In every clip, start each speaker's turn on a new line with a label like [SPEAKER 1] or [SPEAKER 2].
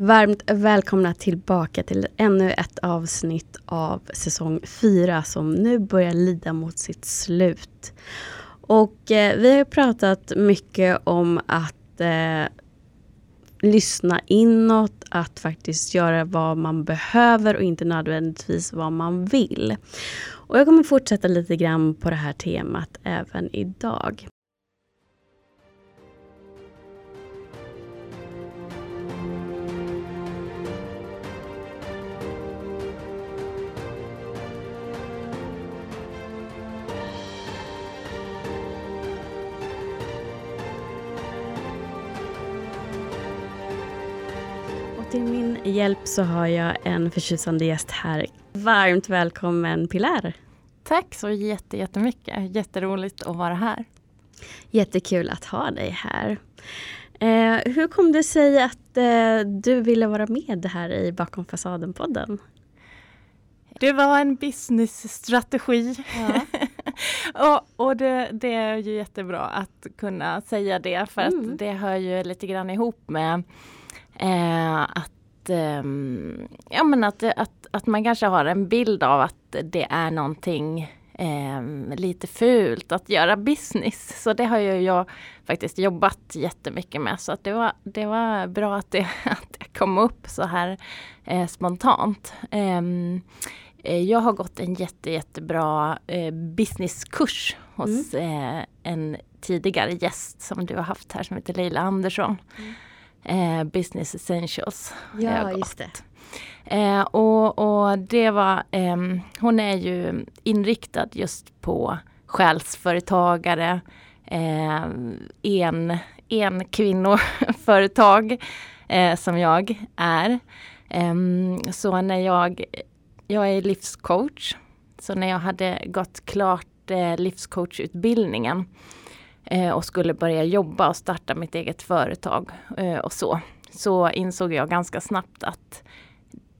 [SPEAKER 1] Varmt välkomna tillbaka till ännu ett avsnitt av säsong 4 som nu börjar lida mot sitt slut. Och eh, vi har pratat mycket om att eh, lyssna inåt, att faktiskt göra vad man behöver och inte nödvändigtvis vad man vill. Och jag kommer fortsätta lite grann på det här temat även idag. Till min hjälp så har jag en förtjusande gäst här. Varmt välkommen Pilar!
[SPEAKER 2] Tack så jättemycket! Jätteroligt att vara här.
[SPEAKER 1] Jättekul att ha dig här. Eh, hur kom det sig att eh, du ville vara med här i Bakom fasaden-podden?
[SPEAKER 2] Det var en businessstrategi. Ja. och, och det, det, är ju jättebra att kunna säga det för mm. att det hör ju lite grann ihop med Eh, att, eh, ja, men att, att, att man kanske har en bild av att det är någonting eh, lite fult att göra business. Så det har ju jag faktiskt jobbat jättemycket med. Så att det, var, det var bra att det, att det kom upp så här eh, spontant. Ehm, eh, jag har gått en jätte, jättebra eh, businesskurs hos mm. en tidigare gäst som du har haft här som heter Leila Andersson. Mm eh, Business Essentials.
[SPEAKER 1] Ja, just det.
[SPEAKER 2] Eh, och, och det var, eh, hon är ju inriktad just på själsföretagare, eh, en, en kvinnoföretag eh, som jag är. Ehm, så när jag, jag är livscoach, så när jag hade gått klart eh, livscoachutbildningen eh, och skulle börja jobba och starta mitt eget företag eh, och så. Så insåg jag ganska snabbt att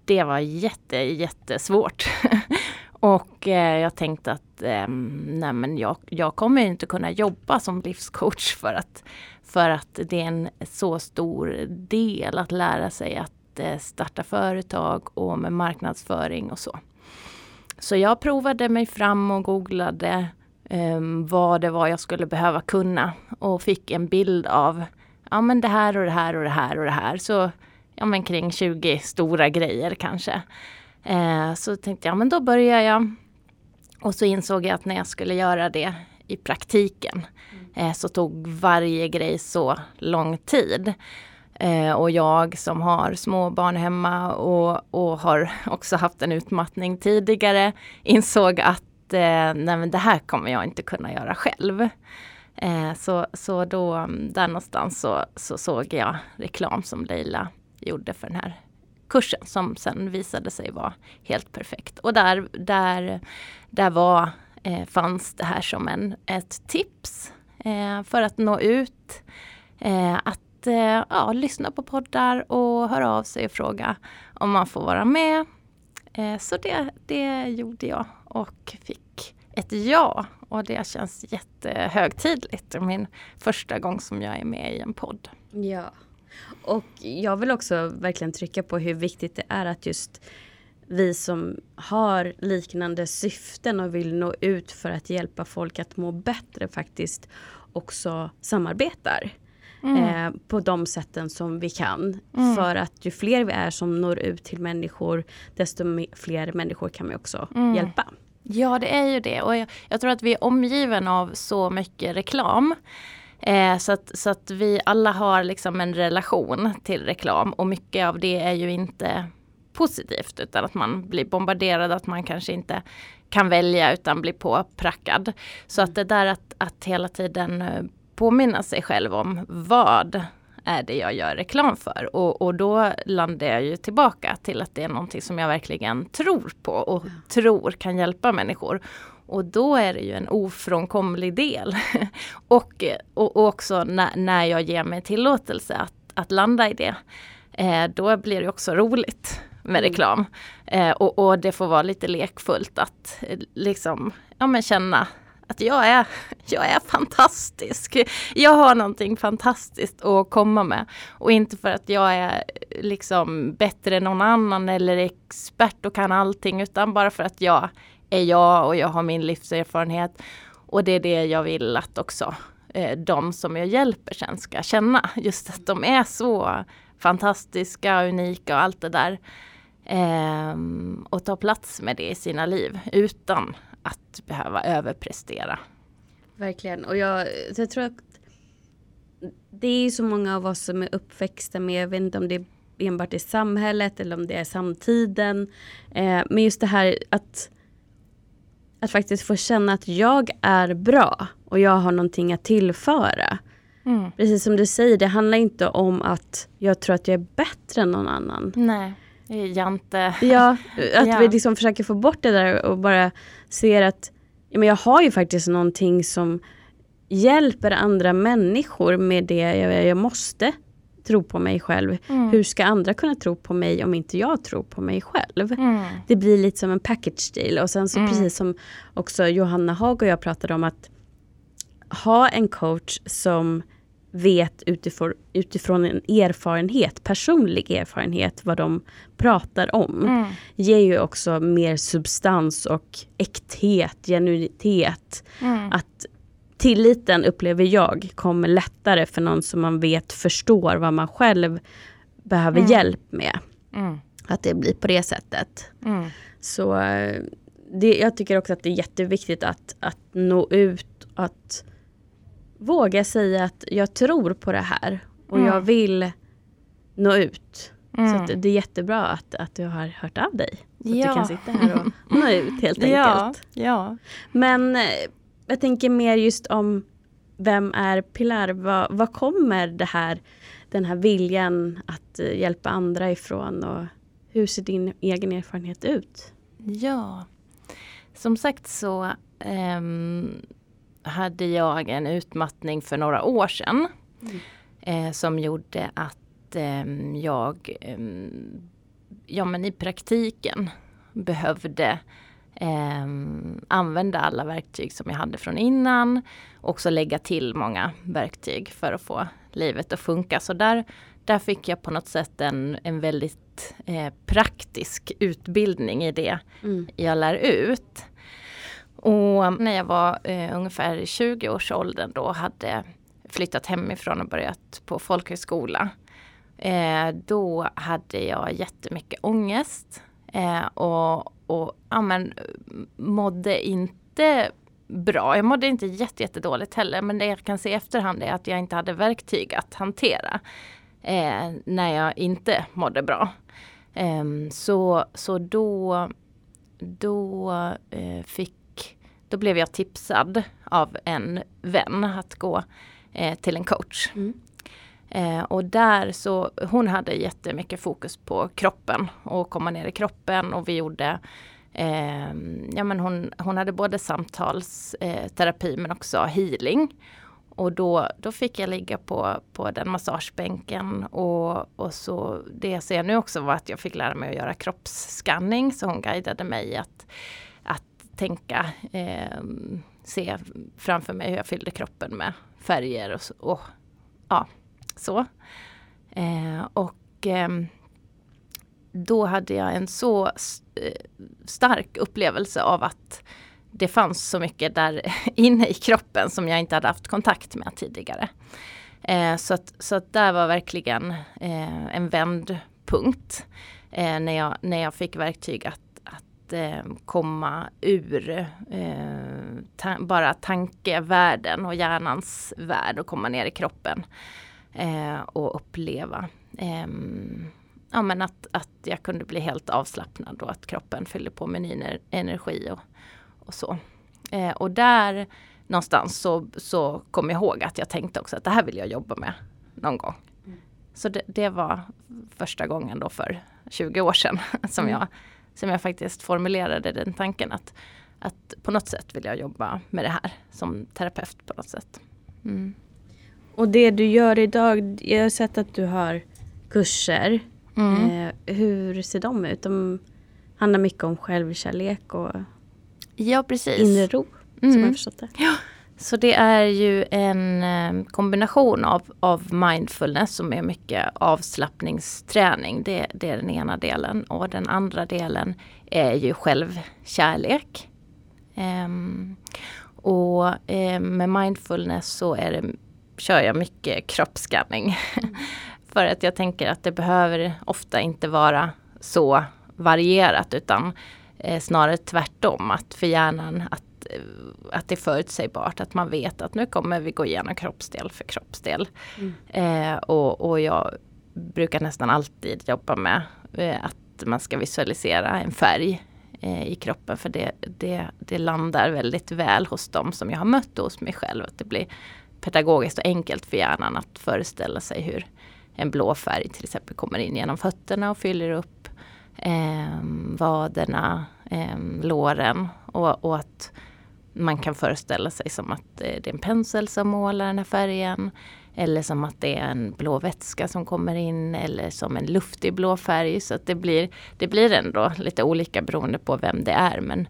[SPEAKER 2] det var jätte, jättesvårt. och eh, jag tänkte att eh, nej men jag, jag kommer inte kunna jobba som livscoach för att, för att det är en så stor del att lära sig att eh, starta företag och med marknadsföring och så. Så jag provade mig fram och googlade vad det var jag skulle behöva kunna och fick en bild av ja men det här och det här och det här och det här. Så ja men kring 20 stora grejer kanske. Uh, så tänkte jag, men då börjar jag. Och så insåg jag att när jag skulle göra det i praktiken mm. uh, så tog varje grej så lång tid. Uh, och jag som har små barn hemma och, och har också haft en utmattning tidigare insåg att eh, nej men det här kommer jag inte kunna göra själv. Eh, så, så då, mm, där någonstans så, så såg jag reklam som Leila gjorde för den här kursen som sen visade sig vara helt perfekt. Och där, där, där var, eh, fanns det här som en, ett tips eh, för att nå ut. Eh, att eh, ja, lyssna på poddar och höra av sig och fråga om man får vara med. Eh, så det, det gjorde jag och fick ett ja. Och det känns jättehögtidligt. Det är min första gång som jag är med i en podd.
[SPEAKER 1] Ja. Och jag vill också verkligen trycka på hur viktigt det är att just vi som har liknande syften och vill nå ut för att hjälpa folk att må bättre faktiskt också samarbetar. Mm. Eh, på de sätten som vi kan. Mm. För att ju fler vi är som når ut till människor desto fler människor kan vi också mm. hjälpa.
[SPEAKER 2] Ja det är ju det och jag, jag, tror att vi är omgiven av så mycket reklam. Eh, så, att, så att vi alla har liksom en relation till reklam och mycket av det är ju inte positivt utan att man blir bombarderad, att man kanske inte kan välja utan blir påprackad. Så att det där att, att hela tiden eh, påminna sig själv om vad är det jag gör reklam för? Och, och då landar jag ju tillbaka till att det är någonting som jag verkligen tror på och ja. tror kan hjälpa människor. Och då är det ju en ofrånkomlig del. och, och, och, också när, när jag ger mig tillåtelse att, att landa i det. Eh, då blir det också roligt med mm. reklam. Eh, och, och, det får vara lite lekfullt att eh, liksom ja, men känna att jag är, jag är fantastisk. Jag har någonting fantastiskt att komma med. Och inte för att jag är liksom bättre än någon annan eller expert och kan allting utan bara för att jag är jag och jag har min livserfarenhet. Och det är det jag vill att också eh, de som jag hjälper sen ska känna. Just att de är så fantastiska, unika och allt det där. Eh, och ta plats med det i sina liv utan att behöva överprestera.
[SPEAKER 1] Verkligen. Och jag, jag tror att det är så många av oss som är uppväxta med, jag vet inte om det är enbart i samhället eller om det är samtiden. Eh, men just det här att, att faktiskt få känna att jag är bra och jag har någonting att tillföra. Mm. Precis som du säger, det handlar inte om att jag tror att jag är bättre än någon annan.
[SPEAKER 2] Nej, jante.
[SPEAKER 1] Ja, att ja. vi liksom försöker få bort det där och bara ser att ja, men jag har ju faktiskt någonting som hjälper andra människor med det jag, jag måste tro på mig själv. Mm. Hur ska andra kunna tro på mig om inte jag tror på mig själv? Mm. Det blir lite som en package deal och sen så mm. precis som också Johanna Hag och jag pratade om att ha en coach som vet utifrån, utifrån en erfarenhet, personlig erfarenhet, vad de pratar om. Mm. Ger ju också mer substans och äkthet, genuinitet. Mm. Att tilliten upplever jag kommer lättare för någon som man vet förstår vad man själv behöver mm. hjälp med. Mm. Att det blir på det sättet. Mm. Så det, jag tycker också att det är jätteviktigt att, att nå ut, att våga säga att jag tror på det här och jag mm. vill nå ut. Så mm. det är jättebra att, att du har hört av dig. Så ja. att du kan sitta här och nå ut helt enkelt.
[SPEAKER 2] Ja, ja.
[SPEAKER 1] Men eh, jag tänker mer just om vem är Pilar? Vad, vad kommer det här, den här viljan att eh, hjälpa andra ifrån och hur ser din egen erfarenhet ut?
[SPEAKER 2] Ja, som sagt så um, hade jag en utmattning för några år sedan mm. eh, som gjorde att eh, jag ja, men i praktiken behövde eh, använda alla verktyg som jag hade från innan. Också lägga till många verktyg för att få livet att funka. Så där, där fick jag på något sätt en, en väldigt eh, praktisk utbildning i det mm. jag lär ut. Och när jag var eh, ungefär i 20-årsåldern då hade flyttat hemifrån och börjat på folkhögskola. Eh, då hade jag jättemycket ångest eh, och, och ja, men, mådde inte bra. Jag mådde inte jätte jättedåligt heller men det jag kan se i efterhand är att jag inte hade verktyg att hantera eh, när jag inte mådde bra. Eh, så, så då, då eh, fick då blev jag tipsad av en vän att gå eh, till en coach. Mm. Eh, och där så, hon hade jättemycket fokus på kroppen och komma ner i kroppen och vi gjorde eh, ja men hon, hon hade både samtalsterapi men också healing. Och då, då fick jag ligga på, på den massagebänken och, och så det jag ser nu också var att jag fick lära mig att göra kroppsskanning så hon guidade mig att tänka, eh, se framför mig hur jag fyllde kroppen med färger och, och ja, så. Eh, och eh, då hade jag en så eh, stark upplevelse av att det fanns så mycket där inne i kroppen som jag inte hade haft kontakt med tidigare. Eh, så, att, så att där var verkligen eh, en vändpunkt. Eh, när, jag, när jag fick verktyg att, att eh, komma ur ta bara tankevärlden och hjärnans värld och komma ner i kroppen eh, och uppleva eh, ja, men att, att jag kunde bli helt avslappnad och att kroppen fyllde på med ny energi och, och så. Eh, och där någonstans så, så kom jag ihåg att jag tänkte också att det här vill jag jobba med någon gång. Mm. Så det, det, var första gången då för 20 år sedan som, mm. jag, som jag faktiskt formulerade den tanken att, att på något sätt vill jag jobba med det här som terapeut på något sätt. Mm.
[SPEAKER 1] Och det du gör idag, jag har sett att du har kurser. Mm. Eh, hur ser de ut? De handlar mycket om självkärlek och
[SPEAKER 2] ja, precis.
[SPEAKER 1] inre ro. Mm. Som jag förstått det.
[SPEAKER 2] Ja, så det är ju en eh, kombination av, av mindfulness som är mycket avslappningsträning. Det, det, är den ena delen. Och den andra delen är ju självkärlek. Um, och um, med mindfulness så är det, kör jag mycket kroppsskanning. Mm. För att jag tänker att det behöver ofta inte vara så varierat utan eh, snarare tvärtom. Att för hjärnan att, eh, att det är förutsägbart. Att man vet att nu kommer vi gå igenom kroppsdel för kroppsdel. Mm. Eh, och, och jag brukar nästan alltid jobba med eh, att man ska visualisera en färg eh, i kroppen. För det, det, det landar väldigt väl hos dem som jag har mött och hos mig själv. Att det blir pedagogiskt och enkelt för hjärnan att föreställa sig hur en blå färg till exempel kommer in genom fötterna och fyller upp eh, vaderna, eh, låren och, och, att man kan föreställa sig som att eh, det är en pensel som målar den här färgen. Eller som att det är en blå vätska som kommer in eller som en luftig blå färg. Så att det blir, det blir ändå lite olika beroende på vem det är. Men,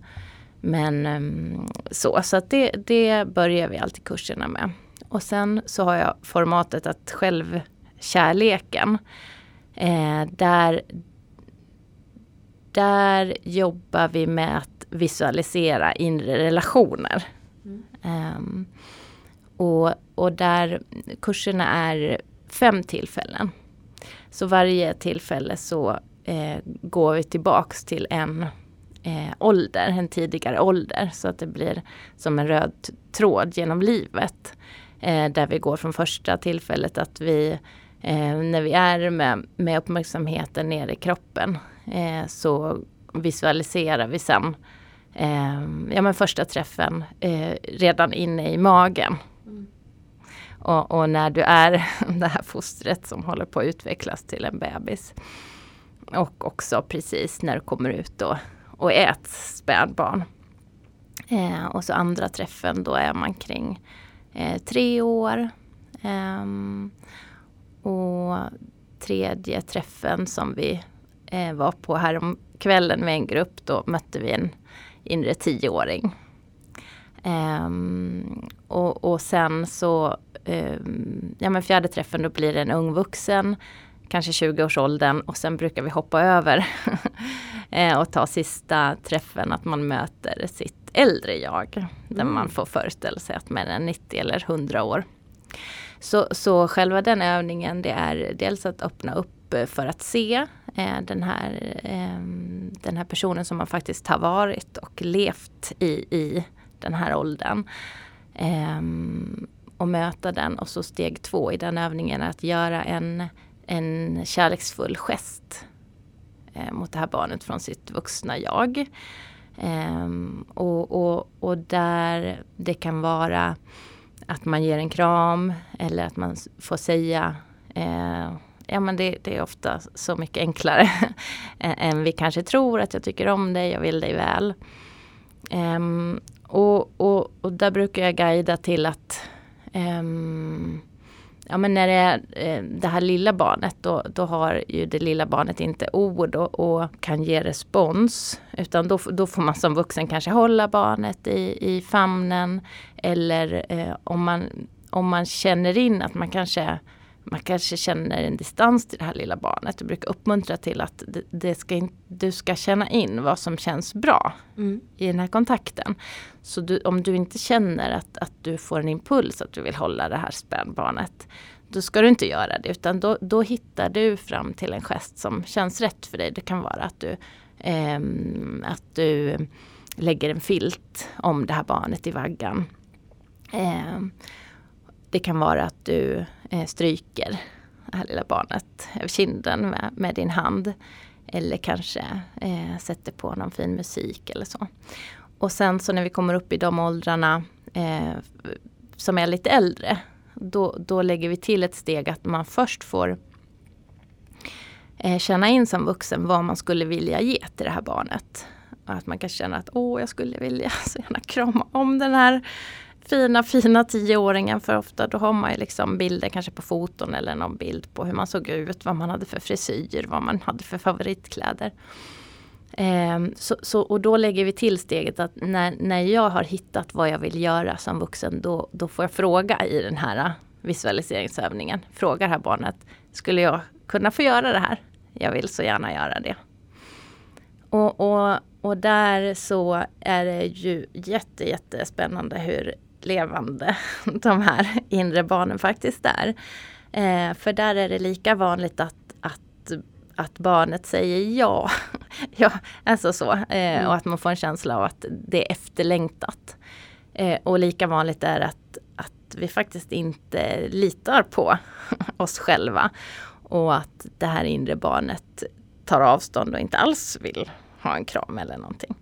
[SPEAKER 2] men ehm, så, så att det, det börjar vi alltid kurserna med. Och sen så har jag formatet att självkärleken. Eh, där, där jobbar vi med att visualisera inre relationer. Mm. Um, och, och där kurserna är fem tillfällen. Så varje tillfälle så eh, går vi tillbaks till en eh, ålder, en tidigare ålder. Så att det blir som en röd tråd genom livet. Eh, där vi går från första tillfället att vi eh, när vi är med, med uppmärksamheten nere i kroppen eh, så visualiserar vi sen eh, ja, men första träffen eh, redan inne i magen. Mm. Och, och, när du är det här fostret som håller på att utvecklas till en bebis. Och också precis när du kommer ut och, och är ett spädbarn. Eh, och så andra träffen då är man kring eh, tre år. Um, och tredje träffen som vi eh, var på här kvällen med en grupp, då mötte vi en inre tioåring. Um, och, och sen så, um, ja men fjärde träffen då blir det en ung vuxen, kanske 20-årsåldern och sen brukar vi hoppa över eh, och ta sista träffen att man möter sitt äldre jag. Mm. Där man får föreställa sig att man är 90 eller 100 år. Så, så själva den övningen det är dels att öppna upp upp eh, för att se eh, den, här, eh, den här personen som man faktiskt har varit och levt i, i den här åldern. Och möta den och så steg två i den övningen är att göra en, en kärleksfull gest mot det här barnet från sitt vuxna jag. Och, och, och där det kan vara att man ger en kram eller att man får säga eh, Ja men det, det, är ofta så mycket enklare än vi kanske tror att jag tycker om dig, jag vill dig väl. Um, och, och, och, där brukar jag guida till att um, ja, men när det är eh, det här lilla barnet då, då har ju det lilla barnet inte ord och, och kan ge respons. Utan då, då får man som vuxen kanske hålla barnet i, i famnen. Eller eh, om, man, om man känner in att man kanske man kanske känner en distans till det här lilla barnet. Jag brukar uppmuntra till att det, ska du ska känna in vad som känns bra mm. i den här kontakten. Så du, om du inte känner att, att du får en impuls att du vill hålla det här spädbarnet. Då ska du inte göra det utan då, då hittar du fram till en gest som känns rätt för dig. Det kan vara att du, eh, att du lägger en filt om det här barnet i vaggan. Eh, det kan vara att du eh, stryker det här lilla barnet över kinden med, med din hand. Eller kanske eh, sätter på någon fin musik eller så. Och sen så när vi kommer upp i de åldrarna eh, som är lite äldre. Då, då lägger vi till ett steg att man först får eh, känna in som vuxen vad man skulle vilja ge till det här barnet. Att man kan känna att åh, jag skulle vilja så gärna krama om den här fina, fina tioåringen för ofta då har man ju liksom bilder kanske på foton eller någon bild på hur man såg ut, vad man hade för frisyr, vad man hade för favoritkläder. Eh, så, så, och då lägger vi till steget att när, när jag har hittat vad jag vill göra som vuxen då, då får jag fråga i den här äh, visualiseringsövningen. Fråga det här barnet, skulle jag kunna få göra det här? Jag vill så gärna göra det. Och, och, och där så är det ju jätte, jättespännande hur levande de här inre barnen faktiskt är. Eh, för där är det lika vanligt att, att, att barnet säger ja. ja alltså så. Eh, mm. Och att man får en känsla av att det är efterlängtat. Eh, och lika vanligt är att, att vi faktiskt inte litar på oss själva. Och att det här inre barnet tar avstånd och inte alls vill ha en kram eller någonting.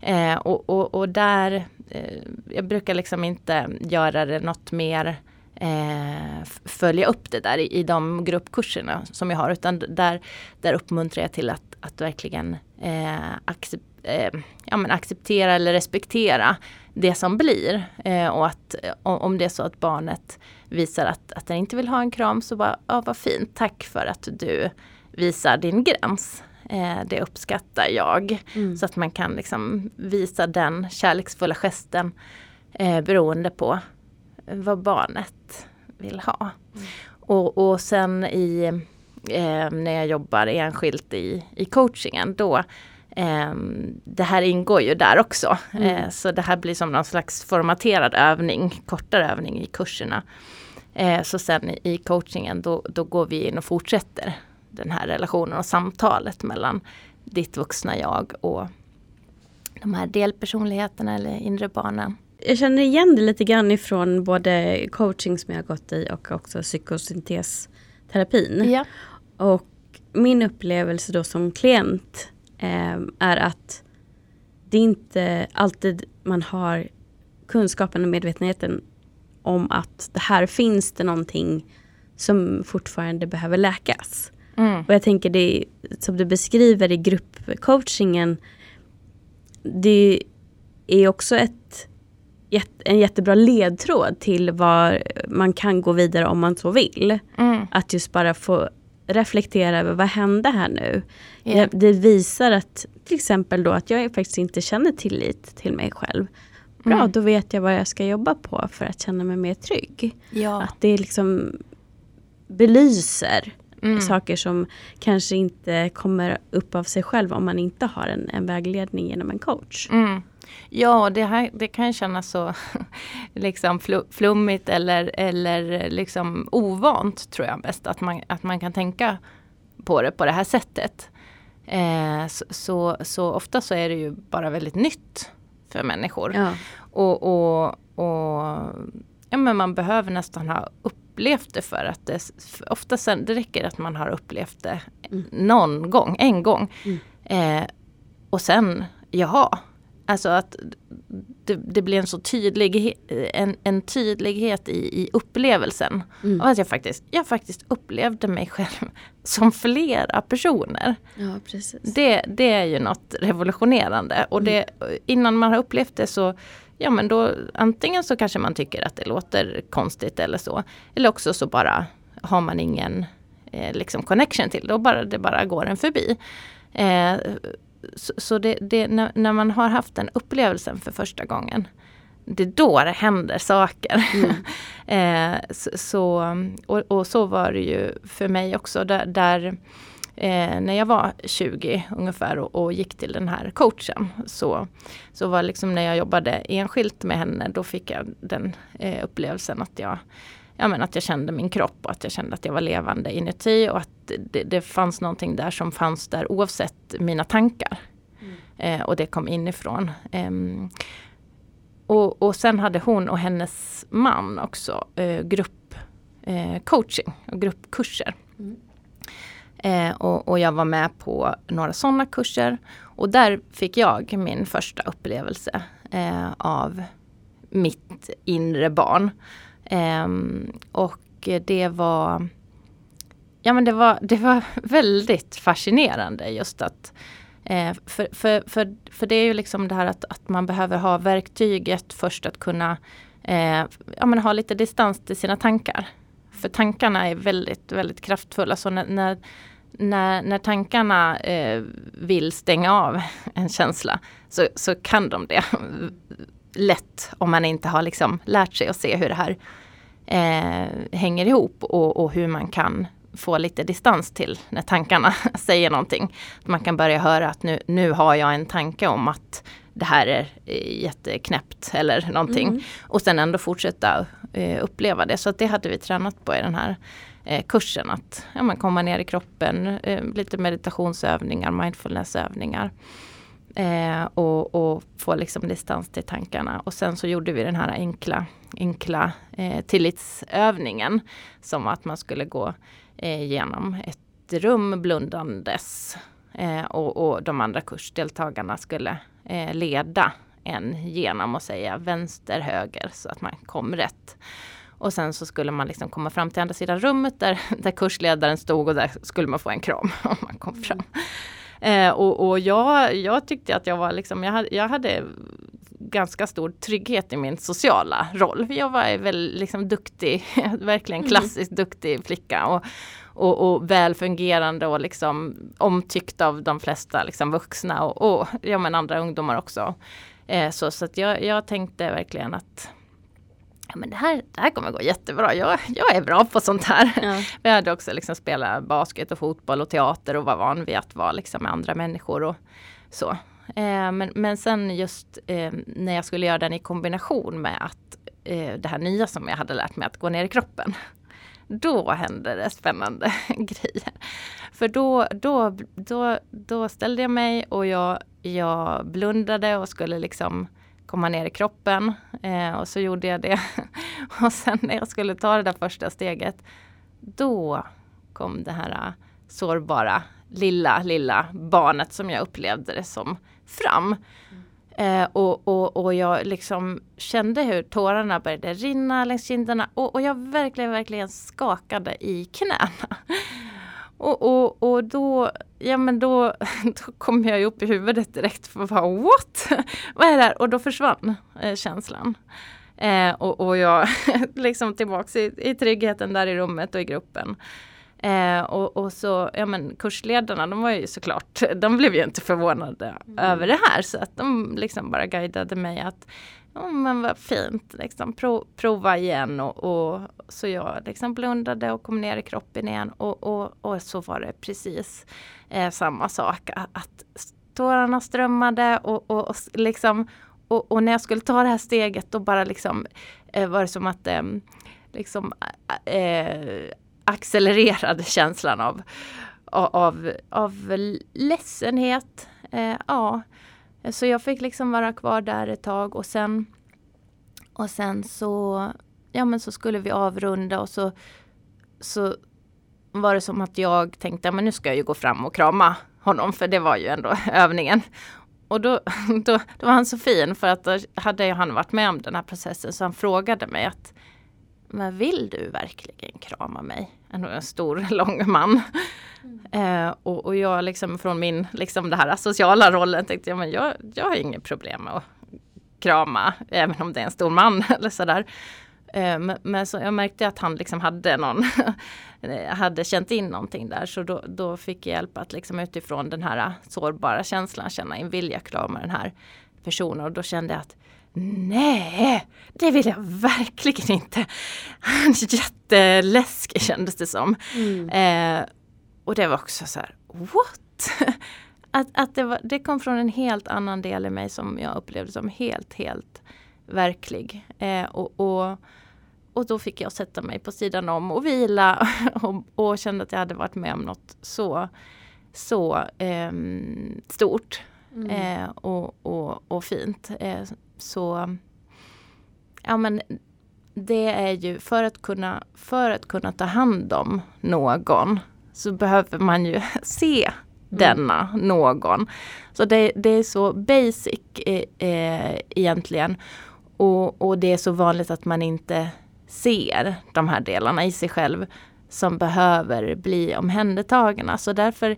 [SPEAKER 2] Eh, och, och, och, där, Eh, jag brukar liksom inte göra det något mer eh, följa upp det där i, i de gruppkurserna som jag har utan där, där uppmuntrar jag till att, att verkligen eh, accep eh, ja, men acceptera eller respektera det som blir. Eh, och att eh, om det är så att barnet visar att, att den inte vill ha en kram så bara, ja vad fint, tack för att du visar din gräns. Eh, det uppskattar jag. Mm. Så att man kan liksom visa den kärleksfulla gesten eh, beroende på vad barnet vill ha. Mm. Och, och sen i, eh, när jag jobbar enskilt i, i coachingen då eh, det här ingår ju där också. Mm. Eh, så det här blir som någon slags formaterad övning, kortare övning i kurserna. Eh, så sen i, i coachingen då, då går vi in och fortsätter den här relationen och samtalet mellan ditt vuxna jag och de här delpersonligheterna eller inre barnen.
[SPEAKER 1] Jag känner igen det lite grann ifrån både coaching som jag har gått i och också psykosyntesterapin.
[SPEAKER 2] Ja.
[SPEAKER 1] Och min upplevelse då som klient eh, är att det inte alltid man har kunskapen och medvetenheten om att det här finns det någonting som fortfarande behöver läkas. Mm. Och jag tänker det som du beskriver i gruppcoachingen. Det är också ett, en jättebra ledtråd till var man kan gå vidare om man så vill. Mm. Att just bara få reflektera över vad hände här nu. Yeah. Det visar att till exempel då att jag faktiskt inte känner tillit till mig själv. Bra, mm. då vet jag vad jag ska jobba på för att känna mig mer trygg.
[SPEAKER 2] Ja.
[SPEAKER 1] Att det liksom belyser mm. saker som kanske inte kommer upp av sig själv om man inte har en, en vägledning genom en coach.
[SPEAKER 2] Mm. Ja, det, här, det kan kännas så liksom flummigt eller, eller liksom ovant tror jag bäst. Att man, att man kan tänka på det på det här sättet. Eh, så, så, så, ofta så är det ju bara väldigt nytt för människor.
[SPEAKER 1] Ja.
[SPEAKER 2] Och, och, och ja, men man behöver nästan ha upp upplevt det för att det ofta sen, det räcker att man har upplevt det mm. någon gång, en gång. Mm. Eh, och sen, jaha, alltså att det, det, blir en så tydlig, en, en tydlighet i, i upplevelsen. Mm. Och att jag faktiskt, jag faktiskt upplevde mig själv som flera personer.
[SPEAKER 1] Ja, precis.
[SPEAKER 2] Det, det är ju något revolutionerande. Och det, mm. innan man har upplevt det så ja men då antingen så kanske man tycker att det låter konstigt eller så. Eller också så bara har man ingen eh, liksom connection till det och bara, det bara går en förbi. Eh, så, så det, det, när, när, man har haft den upplevelsen för första gången det är då det händer saker. Mm. eh, så, och, och, så var det ju för mig också. Där, där eh, när jag var 20 ungefär och, och, gick till den här coachen. Så, så var liksom när jag jobbade enskilt med henne då fick jag den eh, upplevelsen att jag ja, men att jag kände min kropp och att jag kände att jag var levande inuti och att det, det fanns någonting där som fanns där oavsett mina tankar. Mm. Eh, och det kom inifrån. Um, och, och sen hade hon och hennes man också eh, gruppcoaching eh, och gruppkurser. Mm. Eh, och, och, jag var med på några sådana kurser. Och där fick jag min första upplevelse eh, av mitt inre barn. Eh, och det var Ja men det var, det var väldigt fascinerande just att eh, för, för, för, för det är ju liksom det här att, att man behöver ha verktyget först att kunna eh, ja, men ha lite distans till sina tankar. För tankarna är väldigt, väldigt kraftfulla. Så när, när när, när tankarna eh, vill stänga av en känsla så, så kan de det lätt om man inte har liksom lärt sig att se hur det här eh, hänger ihop och, och, hur man kan få lite distans till när tankarna säger någonting. Man kan börja höra att nu, nu har jag en tanke om att det här är jätteknäppt eller någonting. Mm. Och sen ändå fortsätta eh, uppleva det. Så att det hade vi tränat på i den här eh, Eh, kursen. Att ja, man komma ner i kroppen, eh, lite meditationsövningar, mindfulnessövningar. Eh, och, och, få liksom distans till tankarna. Och sen så gjorde vi den här enkla, enkla eh, tillitsövningen. Som att man skulle gå eh, genom ett rum blundandes. Eh, och, och, de andra kursdeltagarna skulle eh, leda en genom och säga vänster, höger så att man kom rätt. Och sen så skulle man liksom komma fram till andra sidan rummet där, där kursledaren stod och där skulle man få en kram om man kom fram. Eh, och, och jag, jag tyckte att jag var liksom, jag hade, jag hade ganska stor trygghet i min sociala roll. Jag var väl liksom duktig, verkligen mm. klassiskt mm. duktig flicka. Och, och, och väl fungerande och liksom omtyckt av de flesta liksom vuxna och, och ja, men andra ungdomar också. Eh, så så jag, jag tänkte verkligen att ja, men det, här, det här kommer gå jättebra. Jag, jag är bra på sånt här. Ja. Vi hade också liksom spelat basket och fotboll och teater och var van vid att vara liksom med andra människor och så. Eh, men, men sen just eh, när jag skulle göra den i kombination med att eh, det här nya som jag hade lärt mig att gå ner i kroppen. Då hände det spännande grejer. För då, då, då, då ställde jag mig och jag, jag blundade och skulle liksom komma ner i kroppen. Eh, och så gjorde jag det. och sen när jag skulle ta det där första steget, då kom det här eh, sårbara lilla, lilla barnet som jag upplevde det som fram. Eh, och, och, och jag liksom kände hur tårarna började rinna längs kinderna och, och jag verkligen, verkligen skakade i knäna. Och, och, och då, ja men då, då kom jag upp i huvudet direkt för bara what? Vad är det här? Och då försvann eh, känslan. Eh, och, och jag liksom tillbaks i, i tryggheten där i rummet och i gruppen. Eh, och, och, så, ja men kursledarna de var ju såklart, de blev ju inte förvånade mm. över det här så att de liksom bara guidade mig att oh, men vad fint, liksom, Pro, prova igen och, och, så jag liksom blundade och kom ner i kroppen igen och, och, och så var det precis eh, samma sak att tårarna strömmade och, och, och liksom och, och, när jag skulle ta det här steget då bara liksom eh, var det som att eh, liksom eh, accelererade känslan av, av, av ledsenhet. Eh, ja. Så jag fick liksom vara kvar där ett tag och sen och sen så, ja men så skulle vi avrunda och så, så var det som att jag tänkte, men nu ska jag ju gå fram och krama honom för det var ju ändå övningen. Och då, då, då var han så fin för att då hade han varit med om den här processen så han frågade mig att men vill du verkligen krama mig? En, stor, lång man. Mm. Eh, och, och, jag liksom från min, liksom det här sociala rollen tänkte jag, men jag, jag har inget problem med att krama, även om det är en stor man eller sådär. Eh, men så jag märkte att han liksom hade någon, hade känt in någonting där så då, då fick jag hjälp att liksom utifrån den här sårbara känslan känna in vilja krama den här personen och då kände jag att Nej, det vill jag verkligen inte. Jätteläskig kändes det som. Mm. Eh, och det var också så här, what? att, att det, var, det kom från en helt annan del i mig som jag upplevde som helt, helt verklig. Eh, och, och, och då fick jag sätta mig på sidan om och vila och, och kände att jag hade varit med om något så, så eh, stort mm. eh, och, och, och fint. Eh, så ja men det är ju för att kunna, för att kunna ta hand om någon så behöver man ju se Mm. denna någon. Så det, det är så basic eh, eh, egentligen. Och, och det är så vanligt att man inte ser de här delarna i sig själv som behöver bli omhändertagna. Så därför,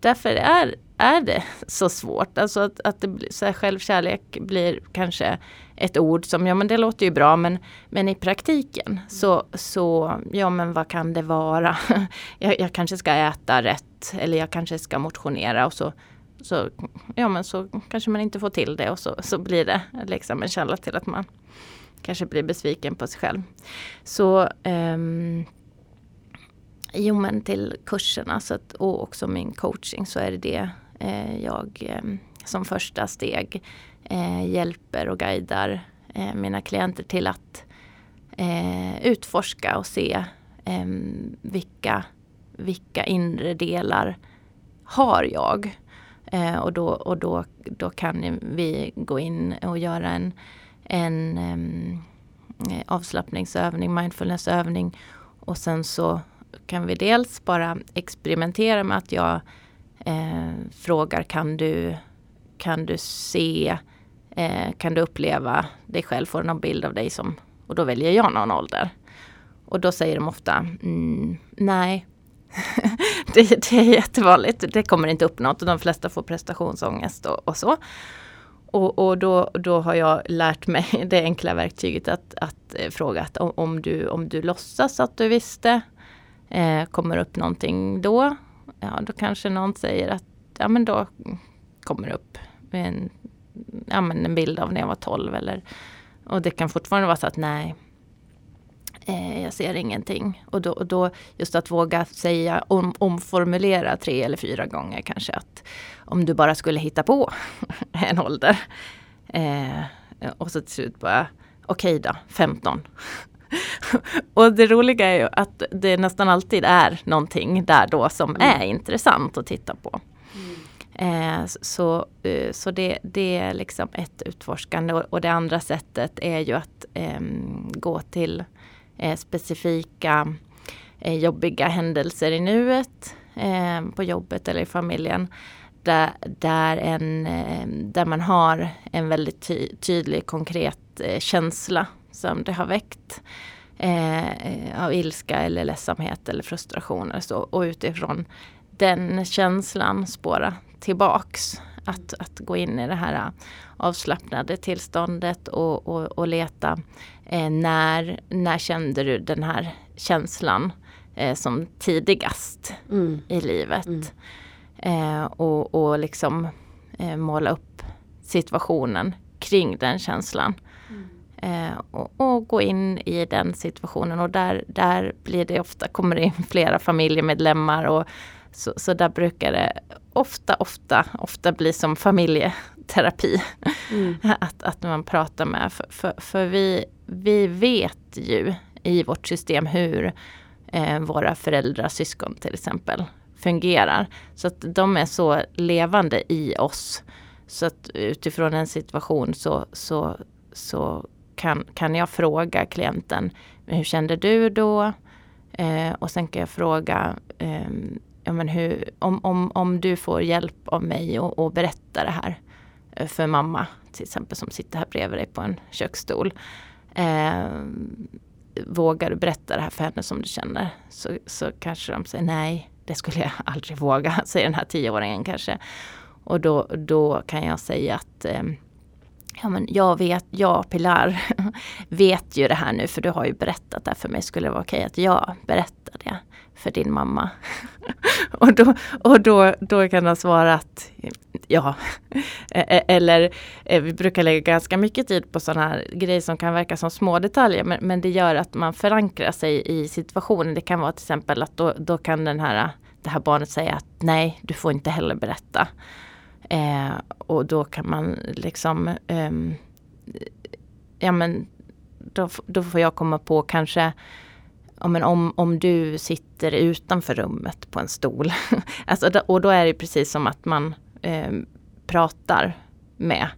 [SPEAKER 2] därför är, är det så svårt. Alltså att, att det så här, självkärlek blir kanske ett ord som, ja men det låter ju bra men, men i praktiken så, så, ja men vad kan det vara? jag, jag kanske ska äta rätt eller jag kanske ska motionera och så, så, ja, men så kanske man inte får till det och så, så blir det liksom en källa till att man kanske blir besviken på sig själv. Så um, Jo men till kurserna så att, och också min coaching så är det det Eh, jag eh, som första steg eh, hjälper och guidar eh, mina klienter till att eh, utforska och se eh, vilka, vilka inre delar har jag. Eh, och då, och då, då kan vi gå in och göra en, en eh, avslappningsövning, mindfulnessövning och sen så kan vi dels bara experimentera med att jag eh, frågar kan du, kan du se, eh, kan du uppleva dig själv, får du någon bild av dig som, och då väljer jag någon ålder. Och då säger de ofta mm, nej. det, det, är jättevanligt, det kommer inte upp något och de flesta får prestationsångest och, och så. Och, och då, då, har jag lärt mig det enkla verktyget att, att eh, fråga att om, om, du, om du låtsas att du visste Eh, kommer upp någonting då, ja då kanske någon säger att ja men då kommer det upp en, ja, men en bild av när jag var 12 eller och det kan fortfarande vara så att nej, eh, jag ser ingenting. Och då, och då, just att våga säga, om, omformulera tre eller fyra gånger kanske att om du bara skulle hitta på en ålder. Eh, och så till slut bara, okej okay då, 15. och det roliga är ju att det nästan alltid är någonting där då som mm. är intressant att titta på. Eh, så eh, så det, det är liksom ett utforskande och, och det andra sättet är ju att eh, gå till eh, specifika eh, jobbiga händelser i nuet eh, på jobbet eller i familjen. Där, där, en, där man har en väldigt ty tydlig konkret känsla som det har väckt eh, av ilska eller ledsamhet eller frustration eller så. Och utifrån den känslan spåra tillbaks. Att, att gå in i det här avslappnade tillståndet och, och, och leta eh, när, när kände du den här känslan eh, som tidigast mm. i livet. Mm. Eh, och, och liksom eh, måla upp situationen kring den känslan. Eh, och, och, gå in i den situationen och där, där blir det ofta, kommer det in flera familjemedlemmar och så, så där brukar det ofta, ofta, ofta bli som familjeterapi. Mm. att, att man pratar med, för, för, för, vi, vi vet ju i vårt system hur eh, våra föräldrar, syskon till exempel fungerar. Så att de är så levande i oss. Så att utifrån en situation så, så, så kan, kan jag fråga klienten, hur kände du då? Eh, och sen kan jag fråga, eh, ja, men hur, om, om, om du får hjälp av mig och, och berätta det här eh, för mamma, till exempel som sitter här bredvid dig på en köksstol. Eh, vågar du berätta det här för henne som du känner? Så, så kanske de säger nej, det skulle jag aldrig våga, säger den här tioåringen kanske. Och då, då kan jag säga att eh, Ja men jag vet, jag Pilar vet ju det här nu för du har ju berättat det för mig. Skulle det vara okej att jag berättar det för din mamma? och då, och då, då kan han svara att ja. E-, e-, eller eh, vi brukar lägga ganska mycket tid på sådana här grejer som kan verka som små detaljer men, men det gör att man förankrar sig i situationen. Det kan vara till exempel att då, då kan den här, det här barnet säga att nej, du får inte heller berätta. Eh, och då kan man liksom, eh, ja men då, då får jag komma på kanske ja, men om, om du sitter utanför rummet på en stol. alltså, och då är det precis som att man eh, pratar med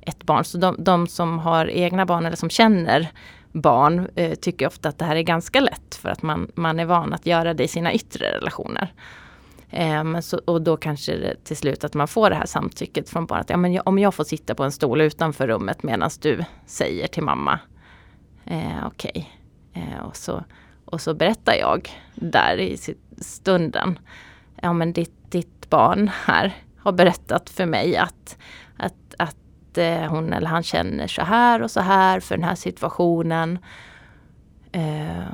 [SPEAKER 2] ett barn. Så de, de, som har egna barn eller som känner barn eh, tycker ofta att det här är ganska lätt för att man, man är van att göra det i sina yttre relationer. Eh, så, och då kanske det till slut att man får det här samtycket från barnet. Ja, men jag, om jag får sitta på en stol utanför rummet medan du säger till mamma eh, okej. Okay. Eh, och, så, och så berättar jag där i stunden. Ja men ditt, ditt barn här har berättat för mig att, att, att eh, hon eller han känner så här och så här för den här situationen. Eh,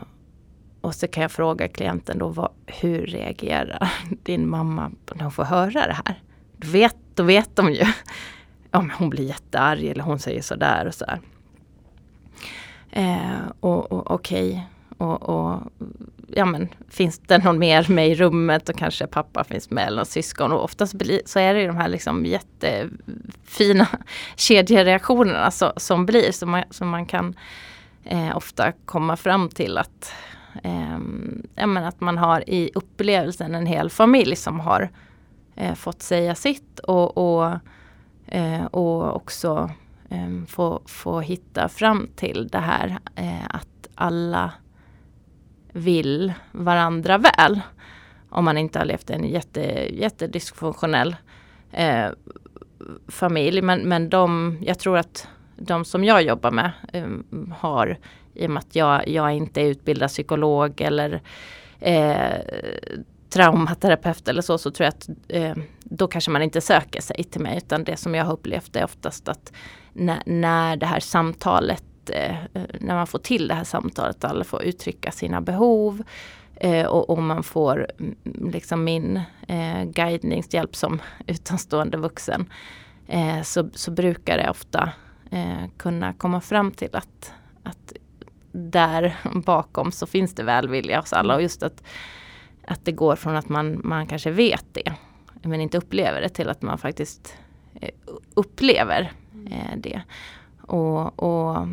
[SPEAKER 2] och så kan jag fråga klienten då, vad, hur reagerar din mamma när hon får höra det här? Då vet, då vet de ju om hon blir jättearg eller hon säger sådär och sådär. Eh, och, och okej, okay. och, och, ja men finns det någon mer med i rummet och kanske pappa finns med eller någon syskon och oftast blir, så är det de här liksom jättefina kedjereaktionerna så, som blir som man, som man kan eh, ofta komma fram till att eh, ja, att man har i upplevelsen en hel familj som har eh, fått säga sitt och, och, eh, och också eh, få, få hitta fram till det här eh, att alla vill varandra väl. Om man inte har levt i en jätte, jättedysfunktionell eh, familj. Men, men de, jag tror att de som jag jobbar med eh, har, i och med att jag, jag inte är utbildad psykolog eller eh, traumaterapeut eller så, så tror jag att eh, då kanske man inte söker sig till mig. Utan det som jag har upplevt är oftast att när, när det här samtalet, eh, när man får till det här samtalet, alla får uttrycka sina behov. Eh, och, och, man får mm, liksom min eh, guidningshjälp som utomstående vuxen. Eh, så, så brukar det ofta eh, kunna komma fram till att, att där bakom så finns det välvilja hos alla. Och just att, att det går från att man, man kanske vet det men inte upplever det till att man faktiskt eh, upplever eh, det. Och, och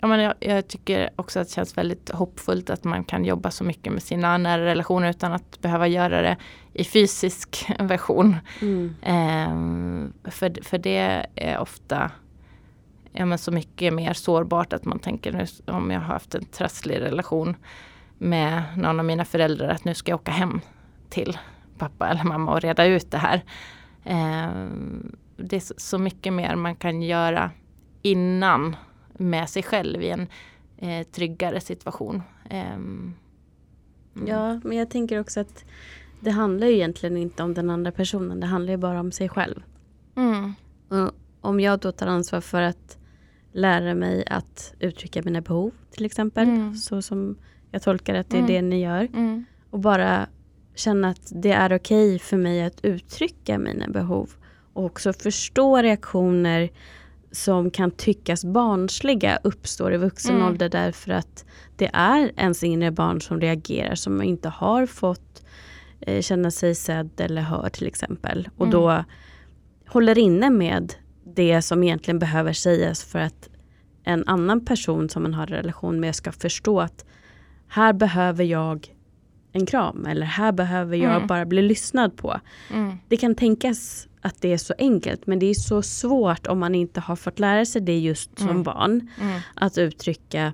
[SPEAKER 2] ja, men jag, jag, tycker också att det känns väldigt hoppfullt att man kan jobba så mycket med sina nära relationer utan att behöva göra det i fysisk version. Mm. Eh, för, för det är ofta ja, men så mycket mer sårbart att man tänker nu om jag har haft en trasslig relation med någon av mina föräldrar att nu ska jag åka hem till pappa eller mamma och reda ut det här. Eh, det är så mycket mer man kan göra innan med sig själv i en eh, tryggare situation. Eh, mm.
[SPEAKER 1] Ja, men jag tänker också att det handlar ju egentligen inte om den andra personen. Det handlar ju bara om sig själv. Mm. om jag då tar ansvar för att lära mig att uttrycka mina behov till exempel. Mm. Så som jag tolkar att det är mm. det ni gör. Mm. Och bara känna att det är okej okay för mig att uttrycka mina behov. Och också förstå reaktioner som kan tyckas barnsliga uppstår i vuxen mm. ålder därför att det är ens inre barn som reagerar som inte har fått eh, känna sig sedd eller hörd till exempel. Och mm. då håller inne med det som egentligen behöver sägas för att en annan person som man har en relation med ska förstå att här behöver jag en kram eller här behöver jag mm. bara bli lyssnad på. Mm. Det kan tänkas att det är så enkelt men det är så svårt om man inte har fått lära sig det just som mm. barn. Mm. Att uttrycka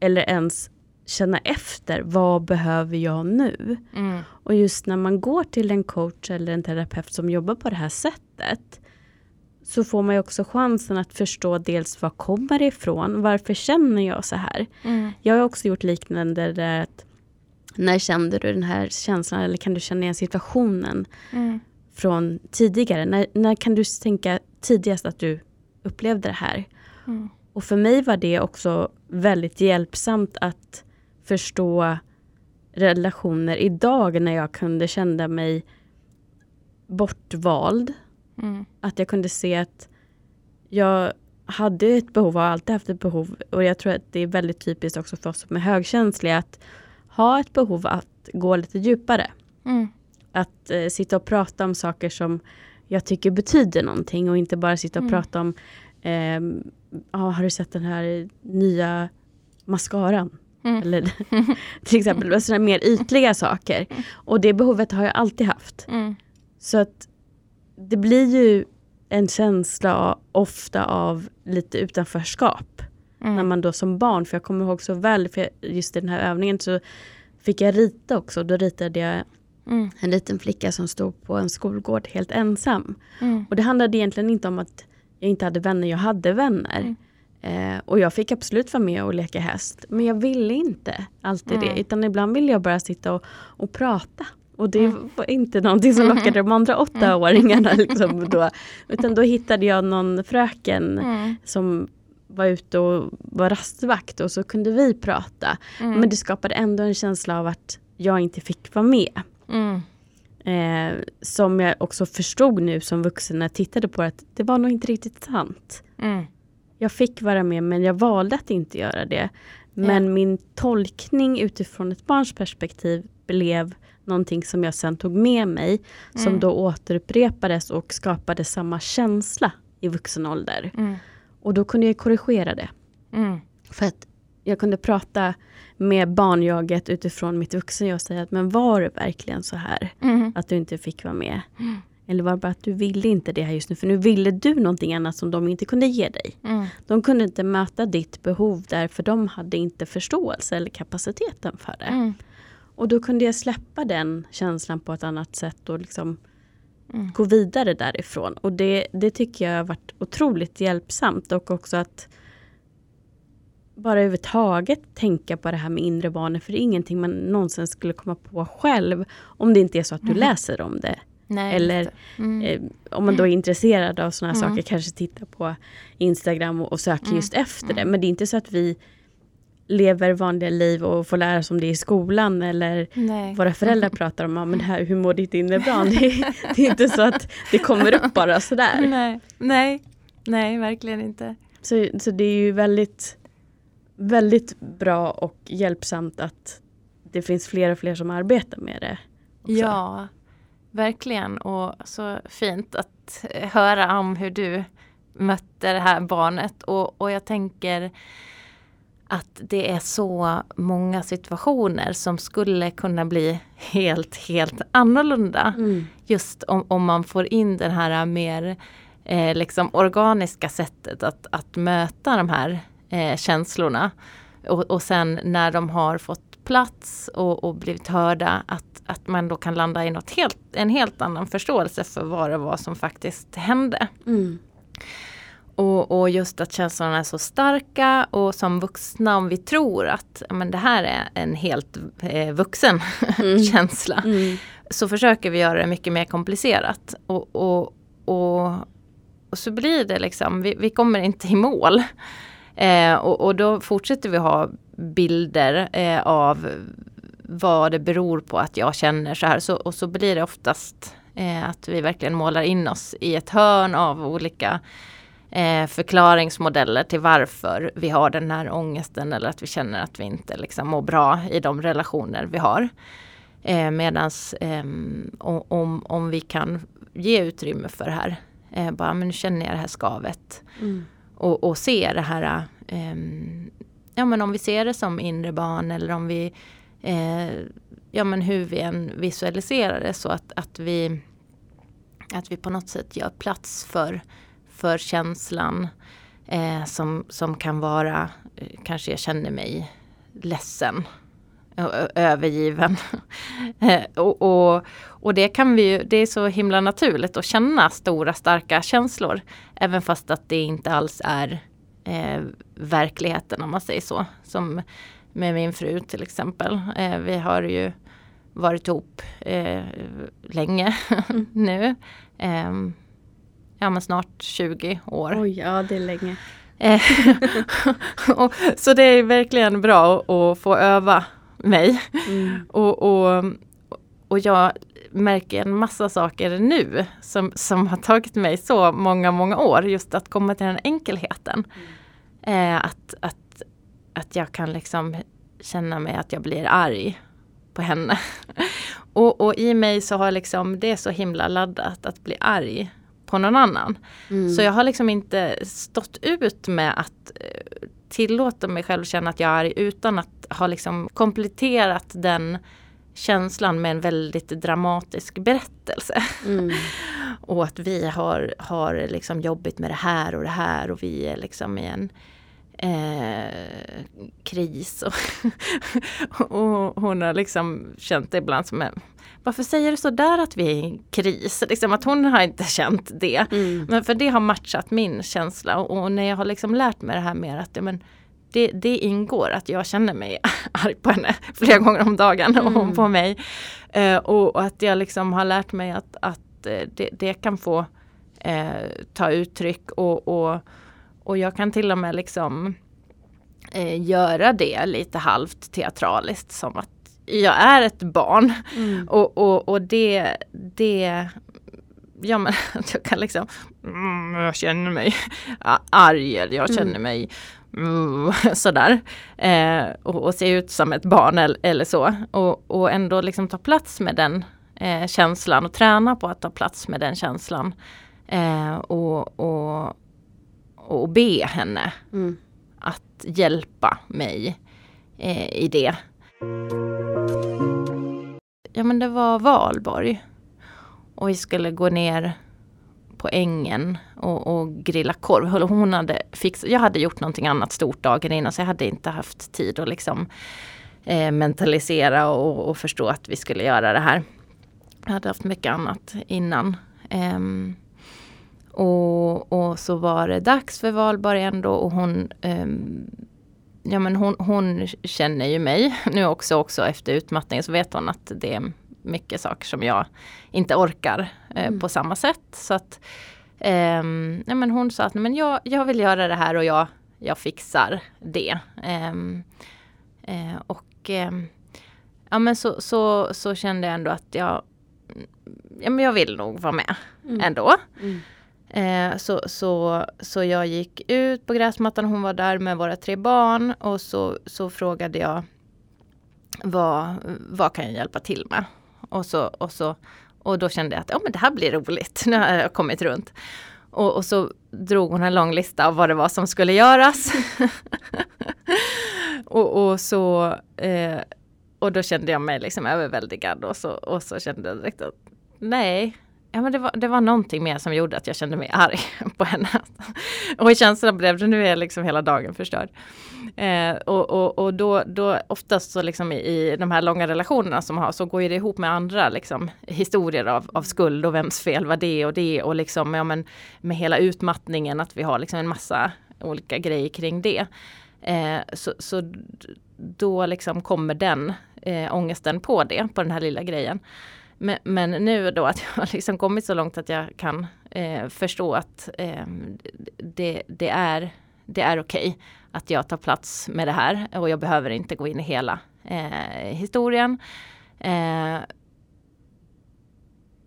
[SPEAKER 1] eller ens känna efter vad behöver jag nu? Mm. Och just när man går till en coach eller en terapeut som jobbar på det här sättet så får man också chansen att förstå dels var kommer det ifrån? Varför känner jag så här? Mm. Jag har också gjort liknande där att när kände du den här känslan eller kan du känna igen situationen mm. från tidigare? När, när kan du tänka tidigast att du upplevde det här? Mm. Och för mig var det också väldigt hjälpsamt att förstå relationer idag när jag kunde känna mig bortvald. Mm. Att jag kunde se att jag hade ett behov och alltid haft ett behov och jag tror att det är väldigt typiskt också för oss som är högkänsliga att ha ett behov att gå lite djupare. Mm. Att eh, sitta och prata om saker som jag tycker betyder någonting och inte bara sitta och mm. prata om eh, ah, Har du sett den här nya mascaran? Mm. Eller till exempel sådana mer ytliga saker. Och det behovet har jag alltid haft. Mm. Så att det blir ju en känsla ofta av lite utanförskap. Mm. När man då som barn, för jag kommer ihåg så väl, för just i den här övningen så fick jag rita också. Då ritade jag mm. en liten flicka som stod på en skolgård helt ensam. Mm. Och det handlade egentligen inte om att jag inte hade vänner, jag hade vänner. Mm. Eh, och jag fick absolut vara med och leka häst. Men jag ville inte alltid det. Utan ibland ville jag bara sitta och, och prata. Och det mm. var inte någonting som lockade de andra åttaåringarna. Liksom, då. Utan då hittade jag någon fröken mm. som var ute och var rastvakt och så kunde vi prata.
[SPEAKER 2] Mm.
[SPEAKER 1] Men det skapade ändå en känsla av att jag inte fick vara med.
[SPEAKER 2] Mm.
[SPEAKER 1] Eh, som jag också förstod nu som vuxen när jag tittade på det, att det var nog inte riktigt sant.
[SPEAKER 2] Mm.
[SPEAKER 1] Jag fick vara med men jag valde att inte göra det. Men
[SPEAKER 2] Ja.
[SPEAKER 1] min tolkning utifrån ett barns perspektiv blev någonting som jag sen tog med mig. Som
[SPEAKER 2] Mm.
[SPEAKER 1] då återupprepades och skapade samma känsla i vuxen ålder.
[SPEAKER 2] Mm.
[SPEAKER 1] Och då kunde jag korrigera det.
[SPEAKER 2] Mm.
[SPEAKER 1] För att jag kunde prata med barnjaget utifrån mitt vuxen och säga att men var det verkligen så här?
[SPEAKER 2] Mm.
[SPEAKER 1] Att du inte fick vara med?
[SPEAKER 2] Mm.
[SPEAKER 1] Eller var det bara att du ville inte det här just nu? För nu ville du någonting annat som de inte kunde ge dig.
[SPEAKER 2] Mm.
[SPEAKER 1] De kunde inte möta ditt behov där för de hade inte förståelse eller kapaciteten för det.
[SPEAKER 2] Mm.
[SPEAKER 1] Och då kunde jag släppa den känslan på ett annat sätt och liksom
[SPEAKER 2] Mm.
[SPEAKER 1] gå vidare därifrån. Och det, det tycker jag har varit otroligt hjälpsamt och också att bara överhuvudtaget tänka på det här med inre barnen för det är ingenting man någonsin skulle komma på själv om det inte är så att du
[SPEAKER 2] Mhm.
[SPEAKER 1] läser om det.
[SPEAKER 2] Nej,
[SPEAKER 1] Eller,
[SPEAKER 2] det. Mm.
[SPEAKER 1] Eh, om man då är intresserad av sådana här
[SPEAKER 2] Mm.
[SPEAKER 1] saker kanske titta på Instagram och, och söker
[SPEAKER 2] Mm.
[SPEAKER 1] just efter det.
[SPEAKER 2] Mm.
[SPEAKER 1] Men det är inte så att vi lever vanliga liv och får lära oss om det i skolan eller
[SPEAKER 2] Nej.
[SPEAKER 1] våra föräldrar pratar om, ja, men här, hur mår ditt inre barn? Det är, det är inte så att det kommer upp bara sådär.
[SPEAKER 2] Nej. Nej. Nej, verkligen inte.
[SPEAKER 1] Så, så det är ju väldigt, väldigt bra och hjälpsamt att det finns fler och fler som arbetar med det. också.
[SPEAKER 2] Ja, verkligen. Och så fint att höra om hur du mötte det här barnet. Och, och jag tänker att det är så många situationer som skulle kunna bli helt, helt annorlunda.
[SPEAKER 1] Mm.
[SPEAKER 2] Just om, om man får in det här mer eh, liksom organiska sättet att, att möta de här eh, känslorna. Och, och sen när de har fått plats och, och blivit hörda att, att man då kan landa i något helt, en helt annan förståelse för vad det var som faktiskt hände.
[SPEAKER 1] Mm.
[SPEAKER 2] Och, och just att känslorna är så starka och som vuxna om vi tror att men det här är en helt eh, vuxen
[SPEAKER 1] Mm.
[SPEAKER 2] känsla
[SPEAKER 1] Mm.
[SPEAKER 2] så försöker vi göra det mycket mer komplicerat. Och, och, och, och så blir det liksom, vi, vi kommer inte i mål. Eh, och, och då fortsätter vi ha bilder eh, av vad det beror på att jag känner så här. Så, och så blir det oftast eh, att vi verkligen målar in oss i ett hörn av olika eh, förklaringsmodeller till varför vi har den här ångesten eller att vi känner att vi inte liksom mår bra i de relationer vi har. Eh, medans ehm, om, om, om vi kan ge utrymme för det här, eh, bara men nu känner jag det här skavet
[SPEAKER 1] Mm.
[SPEAKER 2] och, och se det här, ehm, ja men om vi ser det som inre barn eller om vi, eh, ja men hur vi än visualiserar det så att, att vi att vi på något sätt gör plats för, för känslan eh, som, som kan vara, eh, kanske jag känner mig ledsen, övergiven. Eh, och, och, och det kan vi ju, det är så himla naturligt att känna stora starka känslor. Även fast att det inte alls är eh, verkligheten om man säger så. Som med min fru till exempel. Eh, vi har ju varit ihop eh, länge nu. Ehm, Ja men snart 20 år.
[SPEAKER 1] Oj, ja det är länge.
[SPEAKER 2] Eh, och, så det är verkligen bra att få öva mig.
[SPEAKER 1] Mm.
[SPEAKER 2] Och, och, och jag märker en massa saker nu som, som har tagit mig så många, många år. Just att komma till den enkelheten. Eh, att, att, att jag kan liksom känna mig att jag blir arg på henne. och, och i mig så har liksom det är så himla laddat att bli arg på någon annan.
[SPEAKER 1] Mm.
[SPEAKER 2] Så jag har liksom inte stått ut med att eh, tillåta mig själv känna att jag är utan att ha liksom kompletterat den känslan med en väldigt dramatisk berättelse.
[SPEAKER 1] Mm.
[SPEAKER 2] Och att vi har, har liksom jobbigt med det här och det här och vi är liksom i en eh, kris. Och, och hon har liksom känt det ibland som en, varför säger du så där att vi är i en kris? Liksom att hon har inte känt det.
[SPEAKER 1] Mm.
[SPEAKER 2] Men för det har matchat min känsla och, och när jag har liksom lärt mig det här mer att men, det, det ingår att jag känner mig arg på henne flera gånger om dagen och hon
[SPEAKER 1] Mm.
[SPEAKER 2] på mig. Eh, och, och att jag liksom har lärt mig att, att eh, det, det kan få eh, ta uttryck och, och, och jag kan till och med liksom eh, göra det lite halvt teatraliskt som att jag är ett barn.
[SPEAKER 1] Mm.
[SPEAKER 2] Och, och, och det, det ja men jag kan liksom, mm, jag känner mig arg eller jag känner
[SPEAKER 1] Mm.
[SPEAKER 2] mig mm, sådär. Eh, och, och se ut som ett barn eller, eller så. Och, och ändå liksom ta plats med den eh, känslan och träna på att ta plats med den känslan. Eh, och, och, och be henne
[SPEAKER 1] Mm.
[SPEAKER 2] att hjälpa mig eh, i det. Ja men det var valborg. Och vi skulle gå ner på ängen och, och grilla korv. Hon hade fixat, jag hade gjort någonting annat stort dagen innan så jag hade inte haft tid att liksom eh, mentalisera och, och förstå att vi skulle göra det här. Jag hade haft mycket annat innan. Eh, och, och så var det dags för valborg ändå och hon eh, Ja men hon, hon känner ju mig nu också, också efter utmattningen så vet hon att det är mycket saker som jag inte orkar eh,
[SPEAKER 1] Mm.
[SPEAKER 2] på samma sätt. Så att ehm, ja, men hon sa att men jag, jag vill göra det här och jag, jag fixar det. Ehm, eh, och ehm, ja men så, så, så kände jag ändå att jag, ja, men jag vill nog vara med
[SPEAKER 1] Mm.
[SPEAKER 2] ändå.
[SPEAKER 1] Mm.
[SPEAKER 2] Eh, så, så, så jag gick ut på gräsmattan, hon var där med våra tre barn och så, så frågade jag vad, vad kan jag hjälpa till med? Och, så, och, så, och då kände jag att ja, men det här blir roligt, nu har jag kommit runt. Och, och så drog hon en lång lista av vad det var som skulle göras. och, och, så, eh, och då kände jag mig liksom överväldigad och så, och så kände jag direkt att nej, Ja, men det, var, det var någonting mer som gjorde att jag kände mig arg på henne. och i känslan blev det, nu är liksom hela dagen förstörd. Eh, och och, och då, då oftast så liksom i, i de här långa relationerna som har så går ju det ihop med andra liksom, historier av, av skuld och vems fel var det och det och liksom ja, men med hela utmattningen att vi har liksom en massa olika grejer kring det. Eh, så, så då liksom kommer den eh, ångesten på det, på den här lilla grejen. Men, men nu då att jag har liksom kommit så långt att jag kan eh, förstå att eh, det, det är, det är okej att jag tar plats med det här och jag behöver inte gå in i hela eh, historien. Eh,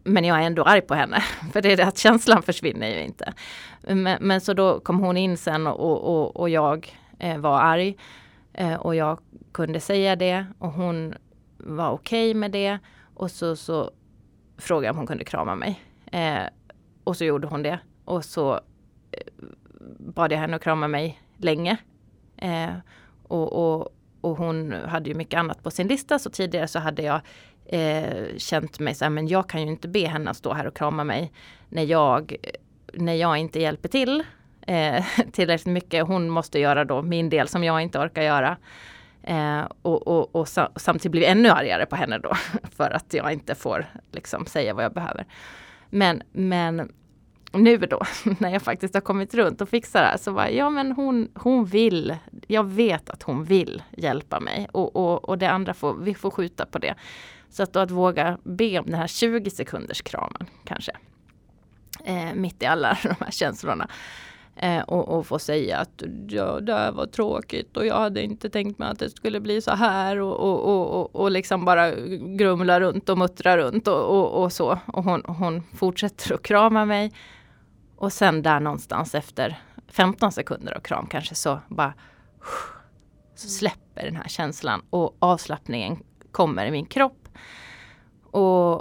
[SPEAKER 2] men jag är ändå arg på henne, för det är det att känslan försvinner ju inte. Men, men så då kom hon in sen och, och, och jag eh, var arg. Eh, och jag kunde säga det och hon var okej med det. Och så, så frågade jag om hon kunde krama mig. Eh, och så gjorde hon det. Och så eh, bad jag henne att krama mig länge. Eh, och, och, och hon hade ju mycket annat på sin lista. Så tidigare så hade jag eh, känt mig så här, men jag kan ju inte be henne att stå här och krama mig när jag, när jag inte hjälper till eh, tillräckligt mycket. Hon måste göra då min del som jag inte orkar göra. Eh, och, och, och samtidigt blir jag ännu argare på henne då för att jag inte får liksom säga vad jag behöver. Men, men nu då när jag faktiskt har kommit runt och fixar det här så var ja men hon, hon vill, jag vet att hon vill hjälpa mig och, och, och det andra får, vi får skjuta på det. Så att då att våga be om den här 20 sekunders kramen kanske. Eh, mitt i alla de här känslorna. Eh, och, och få säga att ja, det här var tråkigt och jag hade inte tänkt mig att det skulle bli så här och, och, och, och, och liksom bara grumla runt och muttra runt och, och, och så. Och hon, hon fortsätter att krama mig. Och sen där någonstans efter 15 sekunder av kram kanske så bara så släpper den här känslan och avslappningen kommer i min kropp. Och,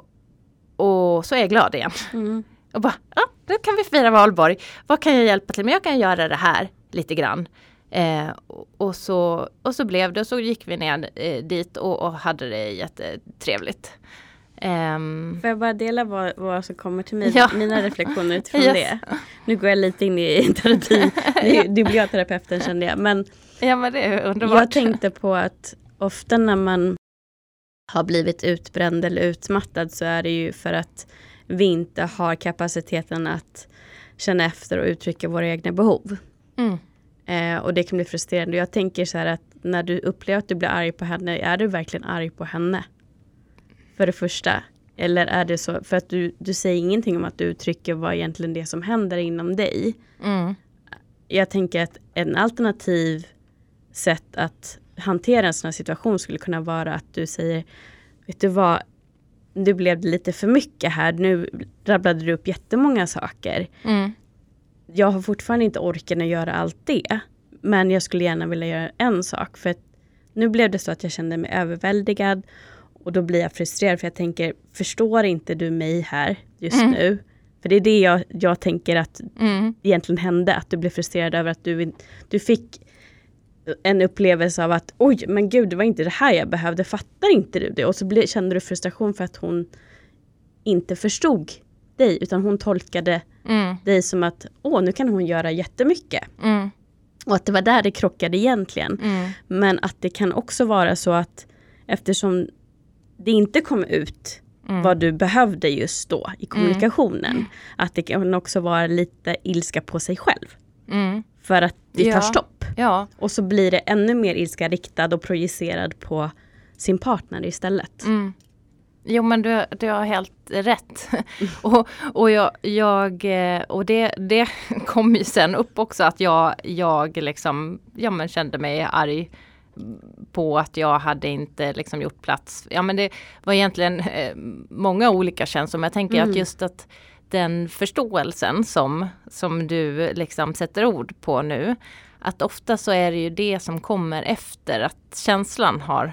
[SPEAKER 2] och så är jag glad igen.
[SPEAKER 1] Mm.
[SPEAKER 2] Och bara, ja, nu kan vi fira valborg. Vad kan jag hjälpa till med? Jag kan göra det här lite grann. Eh, och, så, och så blev det och så gick vi ner eh, dit och, och hade det jättetrevligt. Ehm,
[SPEAKER 1] Får jag bara dela vad, vad som kommer till mig,
[SPEAKER 2] Ja.
[SPEAKER 1] mina reflektioner utifrån
[SPEAKER 2] Yes.
[SPEAKER 1] det? Nu går jag lite in i terapi,
[SPEAKER 2] Ja.
[SPEAKER 1] du blir jag terapeuten kände jag. Men
[SPEAKER 2] ja men det är underbart.
[SPEAKER 1] jag tänkte på att ofta när man har blivit utbränd eller utmattad så är det ju för att vi inte har kapaciteten att känna efter och uttrycka våra egna behov.
[SPEAKER 2] Mm.
[SPEAKER 1] Eh, och det kan bli frustrerande. Jag tänker så här att när du upplever att du blir arg på henne, är du verkligen arg på henne? För det första. Eller är det så, för att du, du säger ingenting om att du uttrycker vad egentligen det som händer inom dig.
[SPEAKER 2] Mm.
[SPEAKER 1] jag tänker att en alternativ sätt att hantera en sån här situation skulle kunna vara att du säger Vet du vad, nu blev det lite för mycket här. Nu rabblade du upp jättemånga saker.
[SPEAKER 2] Mm.
[SPEAKER 1] Jag har fortfarande inte orken att göra allt det. Men jag skulle gärna vilja göra en sak. För nu blev det så att jag kände mig överväldigad. Och då blir jag frustrerad för jag tänker, förstår inte du mig här just
[SPEAKER 2] Mm.
[SPEAKER 1] nu? För det är det jag, jag tänker att
[SPEAKER 2] Mm.
[SPEAKER 1] egentligen hände. Att du blev frustrerad över att du, du fick en upplevelse av att oj, men gud, det var inte det här jag behövde. Fattar inte du det? Och så ble, kände du frustration för att hon inte förstod dig, utan hon tolkade
[SPEAKER 2] Mm.
[SPEAKER 1] dig som att åh, nu kan hon göra jättemycket.
[SPEAKER 2] Mm.
[SPEAKER 1] Och att det var där det krockade egentligen.
[SPEAKER 2] Mm.
[SPEAKER 1] Men att det kan också vara så att eftersom det inte kom ut
[SPEAKER 2] Mm.
[SPEAKER 1] vad du behövde just då i kommunikationen. Att det kan också vara lite ilska på sig själv.
[SPEAKER 2] Mm.
[SPEAKER 1] För att det
[SPEAKER 2] Ja.
[SPEAKER 1] tar stopp.
[SPEAKER 2] Ja.
[SPEAKER 1] Och så blir det ännu mer ilska riktad och projicerad på sin partner istället.
[SPEAKER 2] Mm. Jo men du, du har helt rätt. och och, jag, jag, eh, och det, det kom ju sen upp också att jag, jag liksom, ja, men kände mig arg på att jag hade inte liksom gjort plats. Ja men det var egentligen eh, många olika känslor men jag tänker
[SPEAKER 1] Mm.
[SPEAKER 2] att just att den förståelsen som, som du liksom sätter ord på nu. Att ofta så är det ju det som kommer efter att känslan har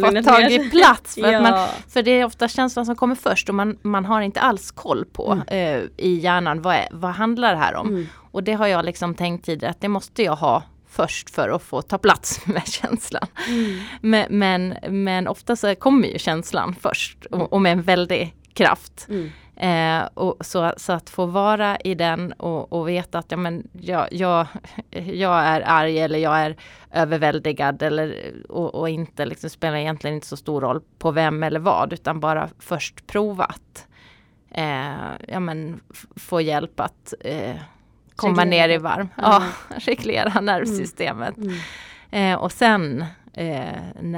[SPEAKER 2] fått
[SPEAKER 1] sig.
[SPEAKER 2] tagit plats. För, att man,
[SPEAKER 1] Ja.
[SPEAKER 2] för det är ofta känslan som kommer först och man, man har inte alls koll på
[SPEAKER 1] Mm.
[SPEAKER 2] eh, i hjärnan vad, är, vad handlar det här om.
[SPEAKER 1] Mm.
[SPEAKER 2] Och det har jag liksom tänkt tidigare att det måste jag ha först för att få ta plats med känslan.
[SPEAKER 1] Mm.
[SPEAKER 2] Men, men, men ofta så kommer ju känslan först och, och med en väldig kraft.
[SPEAKER 1] Mm.
[SPEAKER 2] Eh, och så, så att få vara i den och, och veta att ja, men jag, jag, jag är arg eller jag är överväldigad eller, och, och inte liksom spelar egentligen inte så stor roll på vem eller vad utan bara först prova att eh, ja, men, få hjälp att eh, komma
[SPEAKER 1] Reglera.
[SPEAKER 2] ner i varm.
[SPEAKER 1] Ja.
[SPEAKER 2] Ja, reglera nervsystemet.
[SPEAKER 1] Mm.
[SPEAKER 2] Eh, och sen eh,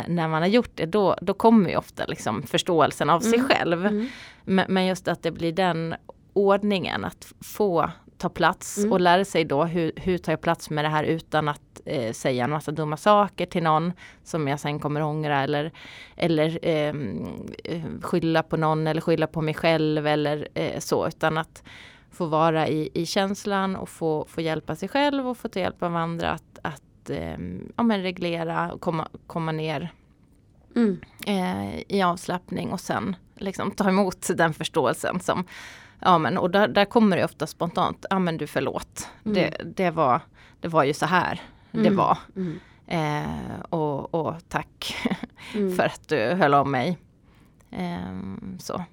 [SPEAKER 2] när man har gjort det då, då kommer ju ofta liksom förståelsen av sig
[SPEAKER 1] Mm.
[SPEAKER 2] själv.
[SPEAKER 1] Mm.
[SPEAKER 2] Men, just att det blir den ordningen att få ta plats
[SPEAKER 1] Mm.
[SPEAKER 2] och lära sig då hur, hur tar jag plats med det här utan att eh, säga en massa dumma saker till någon som jag sen kommer ångra eller, eller ehm, eh, skylla på någon eller skylla på mig själv eller eh, så utan att få vara i, i känslan och få, få hjälpa sig själv och få ta hjälp av andra att, att ehm, ja, men reglera och komma, komma ner
[SPEAKER 1] Mm.
[SPEAKER 2] eh, i avslappning och sen liksom ta emot den förståelsen som Ja men och där, där kommer det ofta spontant, ja men du förlåt.
[SPEAKER 1] Mm.
[SPEAKER 2] Det, det, var, det var ju så här det
[SPEAKER 1] Mm.
[SPEAKER 2] var.
[SPEAKER 1] Mm.
[SPEAKER 2] Eh, och, och tack
[SPEAKER 1] Mm.
[SPEAKER 2] för att du höll om mig. Ehm, så.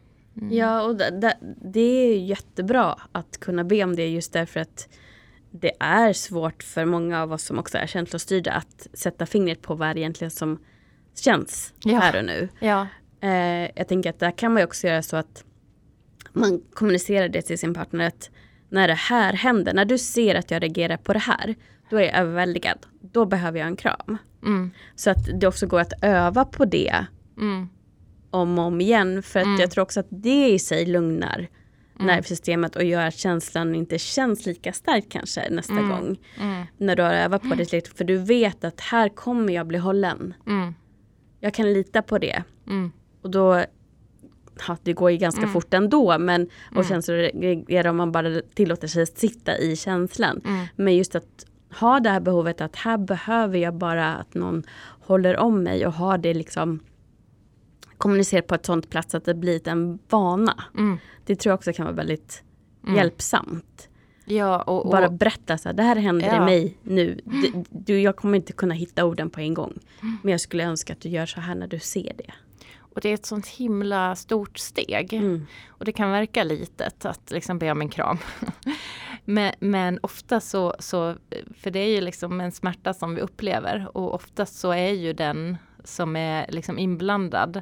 [SPEAKER 2] Mm.
[SPEAKER 1] Ja, och det, det, det är jättebra att kunna be om det just därför att det är svårt för många av oss som också är känslostyrda att sätta fingret på vad det egentligen som känns
[SPEAKER 2] Ja.
[SPEAKER 1] här och nu.
[SPEAKER 2] Ja.
[SPEAKER 1] Eh, jag tänker att där kan man ju också göra så att man kommunicerar det till sin partner att när det här händer, när du ser att jag reagerar på det här, då är jag överväldigad. Då behöver jag en kram.
[SPEAKER 2] Mm.
[SPEAKER 1] Så att det också går att öva på det
[SPEAKER 2] Mm.
[SPEAKER 1] om och om igen. För att
[SPEAKER 2] Mm.
[SPEAKER 1] jag tror också att det i sig lugnar nervsystemet och gör att känslan inte känns lika starkt kanske nästa
[SPEAKER 2] Mm.
[SPEAKER 1] gång.
[SPEAKER 2] Mm.
[SPEAKER 1] När du har övat på det tillräckligt. För du vet att här kommer jag bli hållen.
[SPEAKER 2] Mm.
[SPEAKER 1] Jag kan lita på det.
[SPEAKER 2] Mm.
[SPEAKER 1] Och då, ja, det går ju ganska
[SPEAKER 2] Mm.
[SPEAKER 1] fort ändå. Men, och
[SPEAKER 2] Mm.
[SPEAKER 1] känslor reagerar om man bara tillåter sig att sitta i känslan.
[SPEAKER 2] Mm.
[SPEAKER 1] Men just att ha det här behovet att här behöver jag bara att någon håller om mig och har det liksom kommunicerat på ett sånt plats att det blir en vana.
[SPEAKER 2] Mm.
[SPEAKER 1] Det tror jag också kan vara väldigt
[SPEAKER 2] Mm.
[SPEAKER 1] hjälpsamt.
[SPEAKER 2] Ja, och, och,
[SPEAKER 1] Bara berätta så här, det här händer
[SPEAKER 2] Ja.
[SPEAKER 1] i mig nu. Du, du, jag kommer inte kunna hitta orden på en gång. Men jag skulle önska att du gör så här när du ser det.
[SPEAKER 2] Och det är ett sånt himla stort steg.
[SPEAKER 1] Mm.
[SPEAKER 2] Och det kan verka litet att liksom be om en kram. men, men ofta så, så, för det är ju liksom en smärta som vi upplever och oftast så är ju den som är liksom inblandad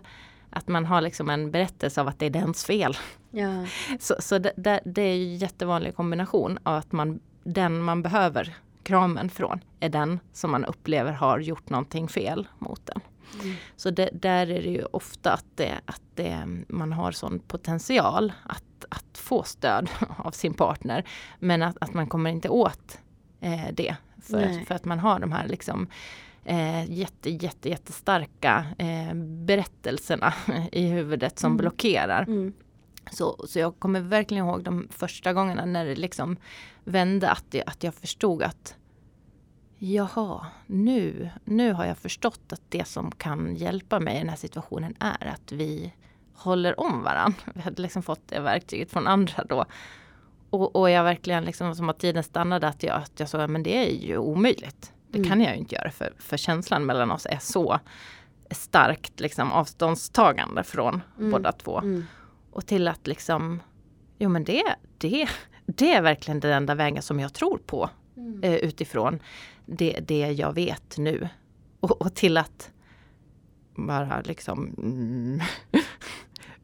[SPEAKER 2] att man har liksom en berättelse av att det är dens fel.
[SPEAKER 1] Ja.
[SPEAKER 2] Så, så det, det, det är en jättevanlig kombination av att man, den man behöver kramen från är den som man upplever har gjort någonting fel mot den.
[SPEAKER 1] Mm.
[SPEAKER 2] Så det, där är det ju ofta att, det, att det, man har sån potential att, att få stöd av sin partner. Men att, att man kommer inte åt eh, det. För, för, att man har de här liksom eh, jätte, jätte, jättestarka eh, berättelserna i huvudet som mm. blockerar. Mm. Så, så jag kommer verkligen ihåg de första gångerna när det liksom vände att, det, att jag förstod att Jaha, nu, nu har jag förstått att det som kan hjälpa mig i den här situationen är att vi håller om varandra. Vi hade liksom fått det verktyget från andra då. Och, och jag verkligen liksom, som att tiden stannade, att jag, att jag sa, men det är ju omöjligt. Det mm. kan jag ju inte göra för, för känslan mellan oss är så starkt liksom, avståndstagande från mm. båda två. Mm. Och till att liksom, jo men det, det, det är verkligen den enda vägen som jag tror på. Mm. Eh, utifrån det, det jag vet nu. Och, och till att bara liksom mm,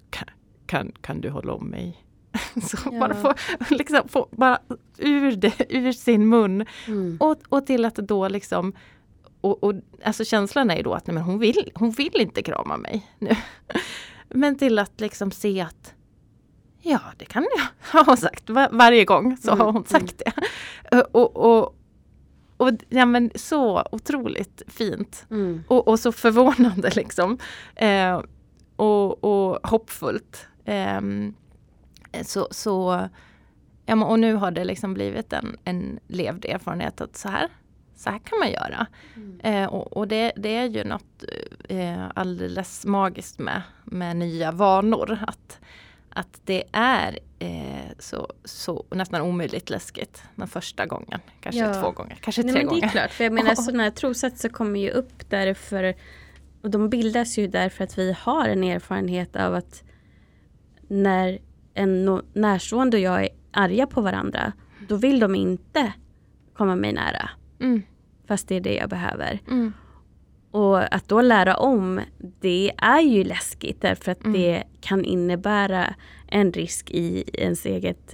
[SPEAKER 2] kan, kan, kan, du hålla om mig? Så ja. bara få, liksom, få bara ur det, ur sin mun. Mm. Och, och till att då liksom och, och, alltså känslan är ju då att nej, men hon, vill, hon vill inte krama mig nu. Men till att liksom se att Ja, det kan jag, ha sagt. Var, varje gång så mm. har hon sagt det. Och, och, och ja, men så otroligt fint. Mm. Och, och, så förvånande liksom. Eh, och, och hoppfullt. Eh, så, så, ja, och nu har det liksom blivit en, en levd erfarenhet att så här, så här kan man göra. Mm. Eh, och, och det, det, är ju något eh, alldeles magiskt med, med nya vanor. Att, att det är eh, så, så nästan omöjligt läskigt den första gången. Kanske ja. två gånger, kanske tre Nej, men
[SPEAKER 1] gånger. Det är klart, för jag menar sådana här trossatser kommer ju upp därför och de bildas ju därför att vi har en erfarenhet av att när en närstående och jag är arga på varandra, då vill de inte komma mig nära. Mm. Fast det är det jag behöver. Mm. Och att då lära om, det är ju läskigt därför att mm. det kan innebära en risk i ens eget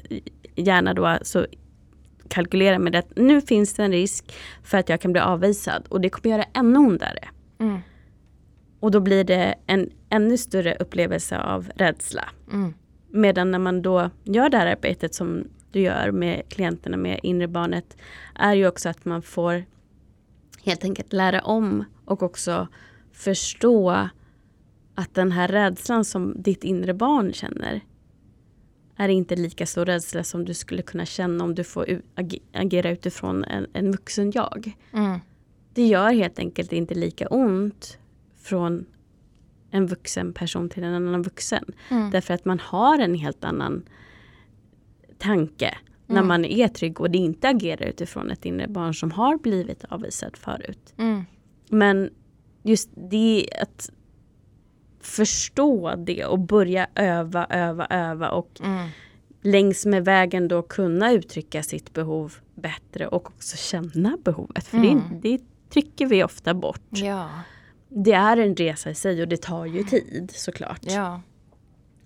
[SPEAKER 1] hjärna då. Så kalkylera med att nu finns det en risk för att jag kan bli avvisad och det kommer göra ännu ondare. Mm. Och då blir det en ännu större upplevelse av rädsla. Mm. Medan när man då gör det här arbetet som du gör med klienterna med inre barnet är ju också att man får helt enkelt lära om och också förstå att den här rädslan som ditt inre barn känner är inte lika stor rädsla som du skulle kunna känna om du får agera utifrån en, en vuxen jag. Mm. Det gör helt enkelt inte lika ont från en vuxen person till en annan vuxen. Mm. Därför att man har en helt annan tanke mm. när man är trygg och det inte agerar utifrån ett inre barn som har blivit avvisad förut. Mm. Men just det att förstå det och börja öva, öva, öva och mm. längs med vägen då kunna uttrycka sitt behov bättre och också känna behovet. För mm. det, det trycker vi ofta bort. Ja. Det är en resa i sig och det tar ju tid såklart. Ja.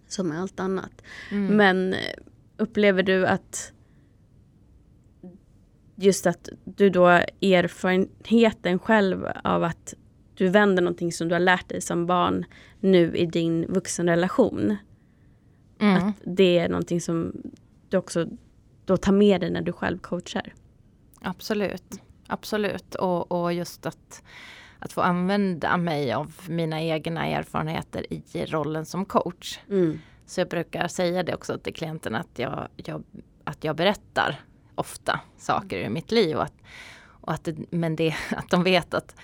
[SPEAKER 1] Som allt annat. Mm. Men upplever du att just att du då erfarenheten själv av att du vänder någonting som du har lärt dig som barn nu i din vuxenrelation. Mm. Att det är någonting som du också då tar med dig när du själv coachar.
[SPEAKER 2] Absolut, absolut. Och, och just att, att få använda mig av mina egna erfarenheter i rollen som coach. Mm. Så jag brukar säga det också till klienterna att jag, jag, att jag berättar ofta saker i mitt liv. Och att, och att det, men det, att de vet att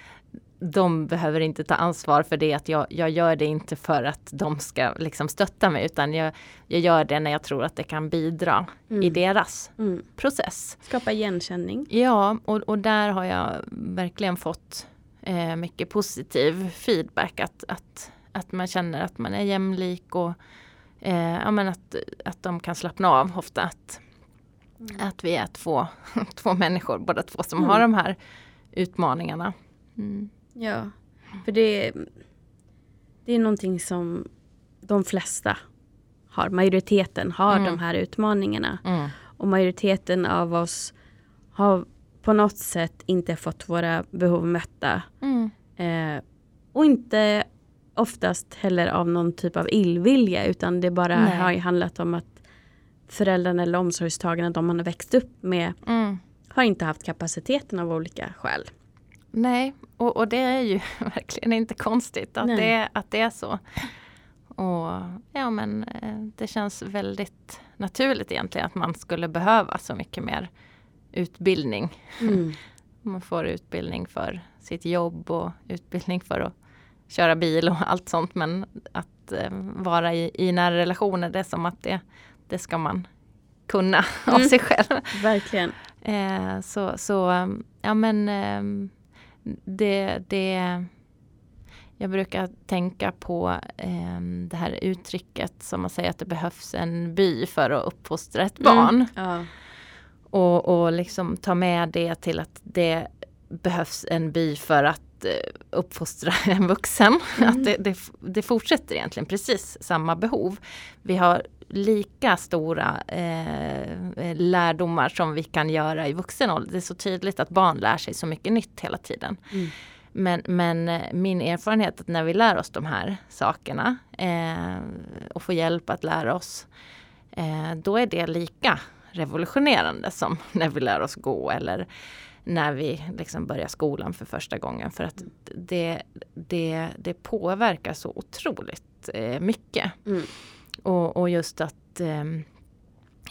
[SPEAKER 2] de behöver inte ta ansvar för det, att jag, jag gör det inte för att de ska liksom stötta mig, utan jag, jag gör det när jag tror att det kan bidra mm. i deras mm. process.
[SPEAKER 1] Skapa igenkänning.
[SPEAKER 2] Ja, och, och där har jag verkligen fått eh, mycket positiv feedback, att, att, att man känner att man är jämlik och eh, ja, men att, att de kan slappna av ofta. Att, mm. att vi är två, två människor, båda två, som har mm. de här utmaningarna.
[SPEAKER 1] Mm. Ja, för det, det är någonting som de flesta har. Majoriteten har mm. de här utmaningarna. Mm. Och majoriteten av oss har på något sätt inte fått våra behov mötta. Mm. Eh, och inte oftast heller av någon typ av illvilja utan det bara Nej. har handlat om att föräldrarna eller omsorgstagarna, de man har växt upp med, mm. har inte haft kapaciteten av olika skäl.
[SPEAKER 2] Nej, och, och det är ju verkligen inte konstigt att, det, att det är så. Och ja men eh, det känns väldigt naturligt egentligen att man skulle behöva så mycket mer utbildning. Mm. man får utbildning för sitt jobb och utbildning för att köra bil och allt sånt. Men att eh, vara i, i nära relationer, det är som att det, det ska man kunna mm. av sig själv.
[SPEAKER 1] Verkligen.
[SPEAKER 2] Eh, så, så, ja men eh, det, det jag brukar tänka på eh, det här uttrycket som man säger att det behövs en by för att uppfostra ett barn. Mm, ja. och, och liksom ta med det till att det behövs en by för att eh, uppfostra en vuxen. Mm. Att det, det, det, fortsätter egentligen precis samma behov. Vi har lika stora eh, lärdomar som vi kan göra i vuxen ålder. Det är så tydligt att barn lär sig så mycket nytt hela tiden. Mm. Men, men eh, min erfarenhet att när vi lär oss de här sakerna eh, och får hjälp att lära oss, eh, då är det lika revolutionerande som när vi lär oss gå eller när vi liksom börjar skolan för första gången. För att det, det, det påverkar så otroligt eh, mycket. Mm. Och, och, just att eh,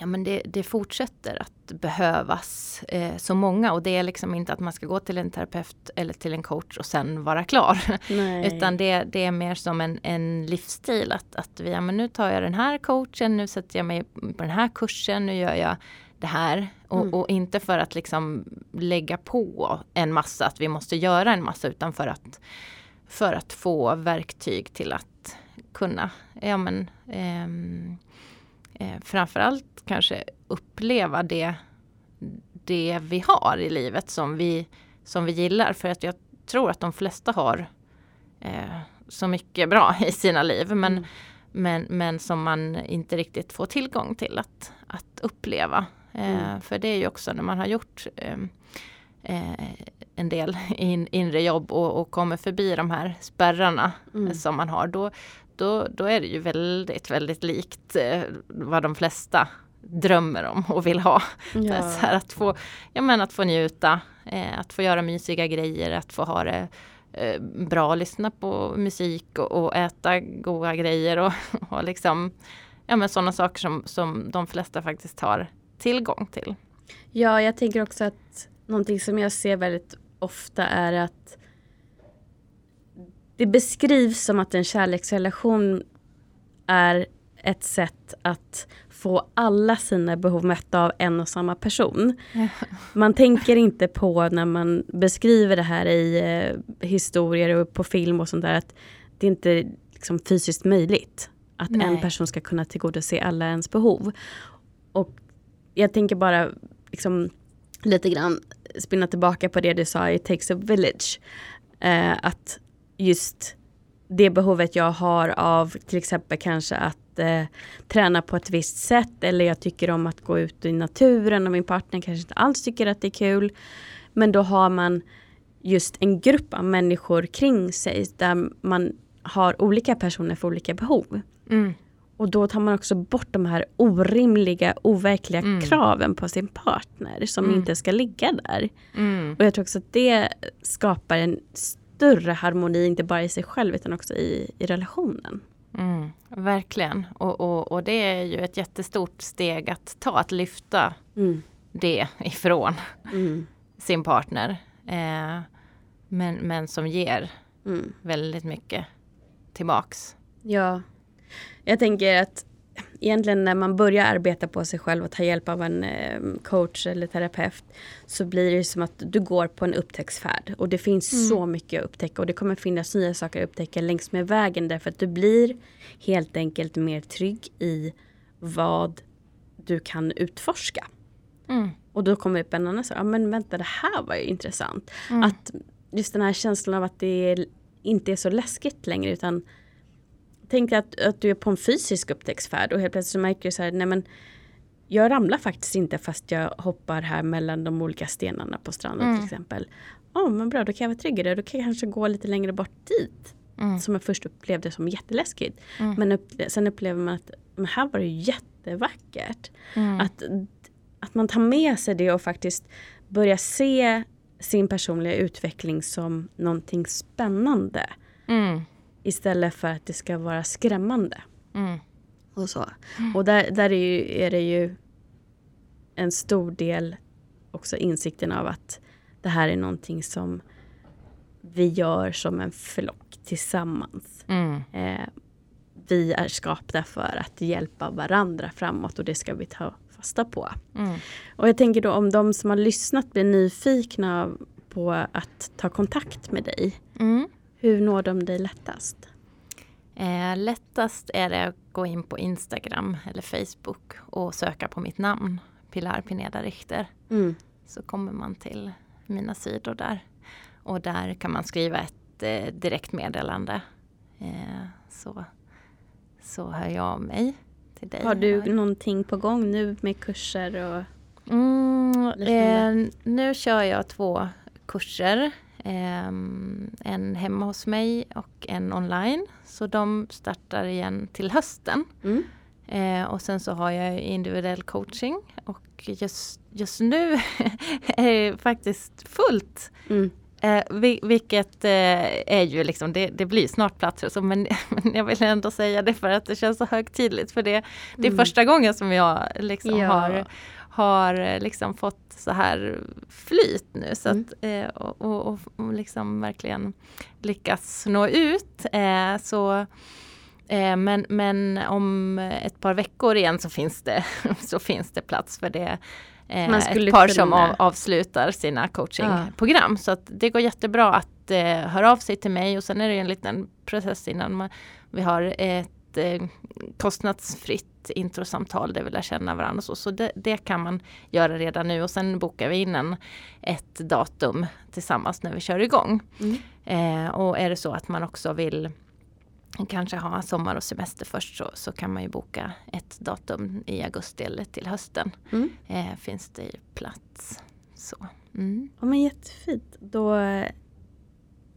[SPEAKER 2] ja, men det, det, fortsätter att behövas eh, så många och det är liksom inte att man ska gå till en terapeut eller till en coach och sen vara klar. Utan det, det, är mer som en, en livsstil att, att vi, ja, men nu tar jag den här coachen, nu sätter jag mig på den här kursen, nu gör jag det här. Och, mm. och, inte för att liksom lägga på en massa, att vi måste göra en massa, utan för att, för att få verktyg till att kunna, ja men eh, eh, framförallt kanske uppleva det, det vi har i livet som vi, som vi gillar. För att jag tror att de flesta har eh, så mycket bra i sina liv. Men, mm. men, men som man inte riktigt får tillgång till att, att uppleva. Eh, mm. För det är ju också när man har gjort ehm, eh, en del in, inre jobb och, och kommer förbi de här spärrarna mm. som man har. Då, då, då är det ju väldigt, väldigt likt eh, vad de flesta drömmer om och vill ha. Ja. Så här, att, få, ja, men att få njuta, eh, att få göra mysiga grejer, att få ha det eh, bra, lyssna på musik och, och äta goda grejer och, och liksom ja, men sådana saker som, som de flesta faktiskt har tillgång till.
[SPEAKER 1] Ja, jag tänker också att någonting som jag ser väldigt ofta är att det beskrivs som att en kärleksrelation är ett sätt att få alla sina behov mätta av en och samma person. Man tänker inte på när man beskriver det här i eh, historier och på film och sånt där att det inte är liksom fysiskt möjligt att Nej. en person ska kunna tillgodose alla ens behov. Och jag tänker bara liksom, lite grann spinna tillbaka på det du sa i Takes a Village. Eh, att just det behovet jag har av till exempel kanske att eh, träna på ett visst sätt eller jag tycker om att gå ut i naturen och min partner kanske inte alls tycker att det är kul. Men då har man just en grupp av människor kring sig där man har olika personer för olika behov. Mm. Och då tar man också bort de här orimliga, overkliga mm. kraven på sin partner som mm. inte ska ligga där. Mm. Och jag tror också att det skapar en större harmoni, inte bara i sig själv utan också i, i relationen.
[SPEAKER 2] Mm, verkligen. Och, och, och, det är ju ett jättestort steg att ta, att lyfta mm. det ifrån mm. sin partner. Eh, men, men som ger väldigt mycket tillbaks.
[SPEAKER 1] Ja, jag tänker att egentligen när man börjar arbeta på sig själv och ta hjälp av en eh, coach eller terapeut så blir det som att du går på en upptäcktsfärd och det finns mm. så mycket att upptäcka och det kommer finnas nya saker att upptäcka längs med vägen därför att du blir helt enkelt mer trygg i vad du kan utforska. Mm. Och då kommer upp en annan sak, ja men vänta det här var ju intressant. Mm. Att just den här känslan av att det inte är så läskigt längre utan Tänk att, att du är på en fysisk upptäcktsfärd och helt plötsligt så märker du så här, nej men jag ramlar faktiskt inte fast jag hoppar här mellan de olika stenarna på stranden mm. till exempel. Ja oh, men bra, då kan jag vara tryggare, då kan jag kanske gå lite längre bort dit. Mm. Som jag först upplevde som jätteläskigt. Mm. Men upple sen upplever man att men här var det jättevackert. Mm. Att, att man tar med sig det och faktiskt börja se sin personliga utveckling som någonting spännande.
[SPEAKER 2] Mm.
[SPEAKER 1] Istället för att det ska vara skrämmande.
[SPEAKER 2] Mm.
[SPEAKER 1] Och så. Och där, där är, ju, är det ju en stor del också insikten av att det här är någonting som vi gör som en flock tillsammans.
[SPEAKER 2] Mm.
[SPEAKER 1] Eh, vi är skapta för att hjälpa varandra framåt och det ska vi ta fasta på.
[SPEAKER 2] Mm.
[SPEAKER 1] Och jag tänker då om de som har lyssnat blir nyfikna på att ta kontakt med dig.
[SPEAKER 2] Mm.
[SPEAKER 1] Hur når de dig lättast?
[SPEAKER 2] Eh, lättast är det att gå in på Instagram eller Facebook och söka på mitt namn, Pilar Pineda Richter.
[SPEAKER 1] Mm.
[SPEAKER 2] Så kommer man till mina sidor där. Och där kan man skriva ett eh, direktmeddelande. Eh, så, så hör jag av mig till dig.
[SPEAKER 1] Har du någonting på gång nu med kurser? Och...
[SPEAKER 2] Mm, eh, nu kör jag två kurser. Eh, en hemma hos mig och en online. Så de startar igen till hösten.
[SPEAKER 1] Mm.
[SPEAKER 2] Eh, och sen så har jag individuell coaching. Och just, just nu är det faktiskt fullt.
[SPEAKER 1] Mm.
[SPEAKER 2] Eh, vi, vilket eh, är ju liksom, det, det blir snart plats. och Så, men, men jag vill ändå säga det för att det känns så högtidligt. För det, det är
[SPEAKER 1] Mm.
[SPEAKER 2] första gången som jag liksom
[SPEAKER 1] Ja.
[SPEAKER 2] har, har eh, liksom fått så här flyt nu. Så
[SPEAKER 1] Mm.
[SPEAKER 2] att, eh, och, och, och, liksom verkligen lyckas nå ut. Eh, så men, men om ett par veckor igen så finns det, så finns det plats för det. Ett par som av, avslutar sina coachingprogram. Så att det går jättebra att eh, höra av sig till mig och sen är det en liten process innan man, vi har ett eh, kostnadsfritt introsamtal där vi lär känna varandra. Så så det, det kan man göra redan nu och sen bokar vi in en, ett datum tillsammans när vi kör igång.
[SPEAKER 1] Mm.
[SPEAKER 2] Eh, och är det så att man också vill kanske ha sommar och semester först så, så kan man ju boka ett datum i augusti eller till hösten.
[SPEAKER 1] Mm.
[SPEAKER 2] Eh, finns det ju plats. Så. Mm.
[SPEAKER 1] Ja, men jättefint. Då,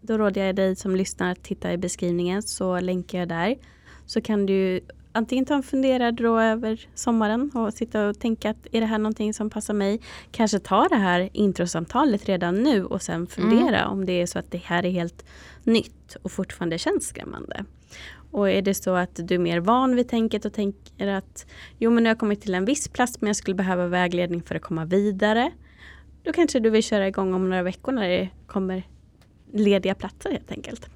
[SPEAKER 1] då råder jag dig som lyssnar att titta i beskrivningen så länkar jag där. Så kan du antingen ta en funderare då över sommaren och sitta och tänka att är det här någonting som passar mig? Kanske ta det här introsamtalet redan nu och sen fundera om det är så att det här är helt nytt och fortfarande känns skrämmande. Och är det så att du är mer van vid tänket och tänker att jo men nu har jag kommit till en viss plats men jag skulle behöva vägledning för att komma vidare. Då kanske du vill köra igång om några veckor när det kommer lediga platser helt enkelt.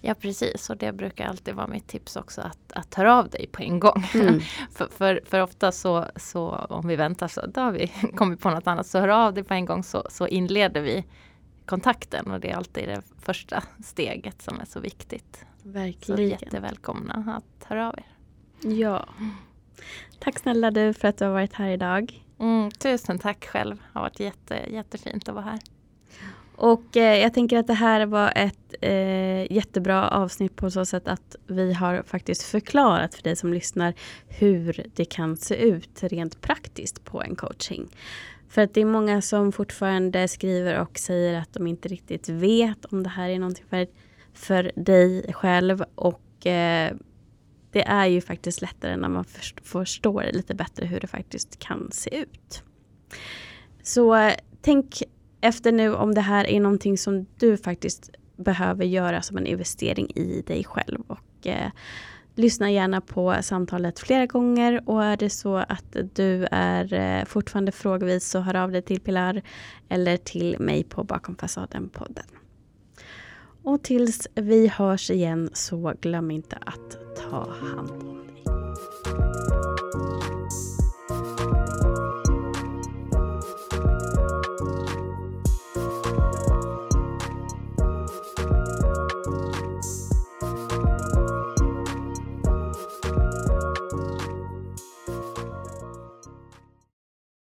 [SPEAKER 2] Ja precis och det brukar alltid vara mitt tips också att, att höra av dig på en gång.
[SPEAKER 1] Mm.
[SPEAKER 2] för, för, för ofta så, så om vi väntar så då har vi kommit på något annat så hör av dig på en gång så, så inleder vi kontakten och det är alltid det första steget som är så viktigt. Så
[SPEAKER 1] Verkligen.
[SPEAKER 2] jättevälkomna att höra av er.
[SPEAKER 1] Ja. Tack snälla du för att du har varit här idag.
[SPEAKER 2] Mm, tusen tack själv. Det har varit jätte, jättefint att vara här.
[SPEAKER 1] Och eh, jag tänker att det här var ett eh, jättebra avsnitt på så sätt att vi har faktiskt förklarat för dig som lyssnar hur det kan se ut rent praktiskt på en coaching. För att det är många som fortfarande skriver och säger att de inte riktigt vet om det här är någonting för, för dig själv. Och eh, det är ju faktiskt lättare när man först, förstår lite bättre hur det faktiskt kan se ut. Så eh, tänk efter nu om det här är någonting som du faktiskt behöver göra som en investering i dig själv. Och eh, Lyssna gärna på samtalet flera gånger och är det så att du är eh, fortfarande frågvis så hör av dig till Pilar eller till mig på Bakom fasaden-podden. Och tills vi hörs igen så glöm inte att ta hand om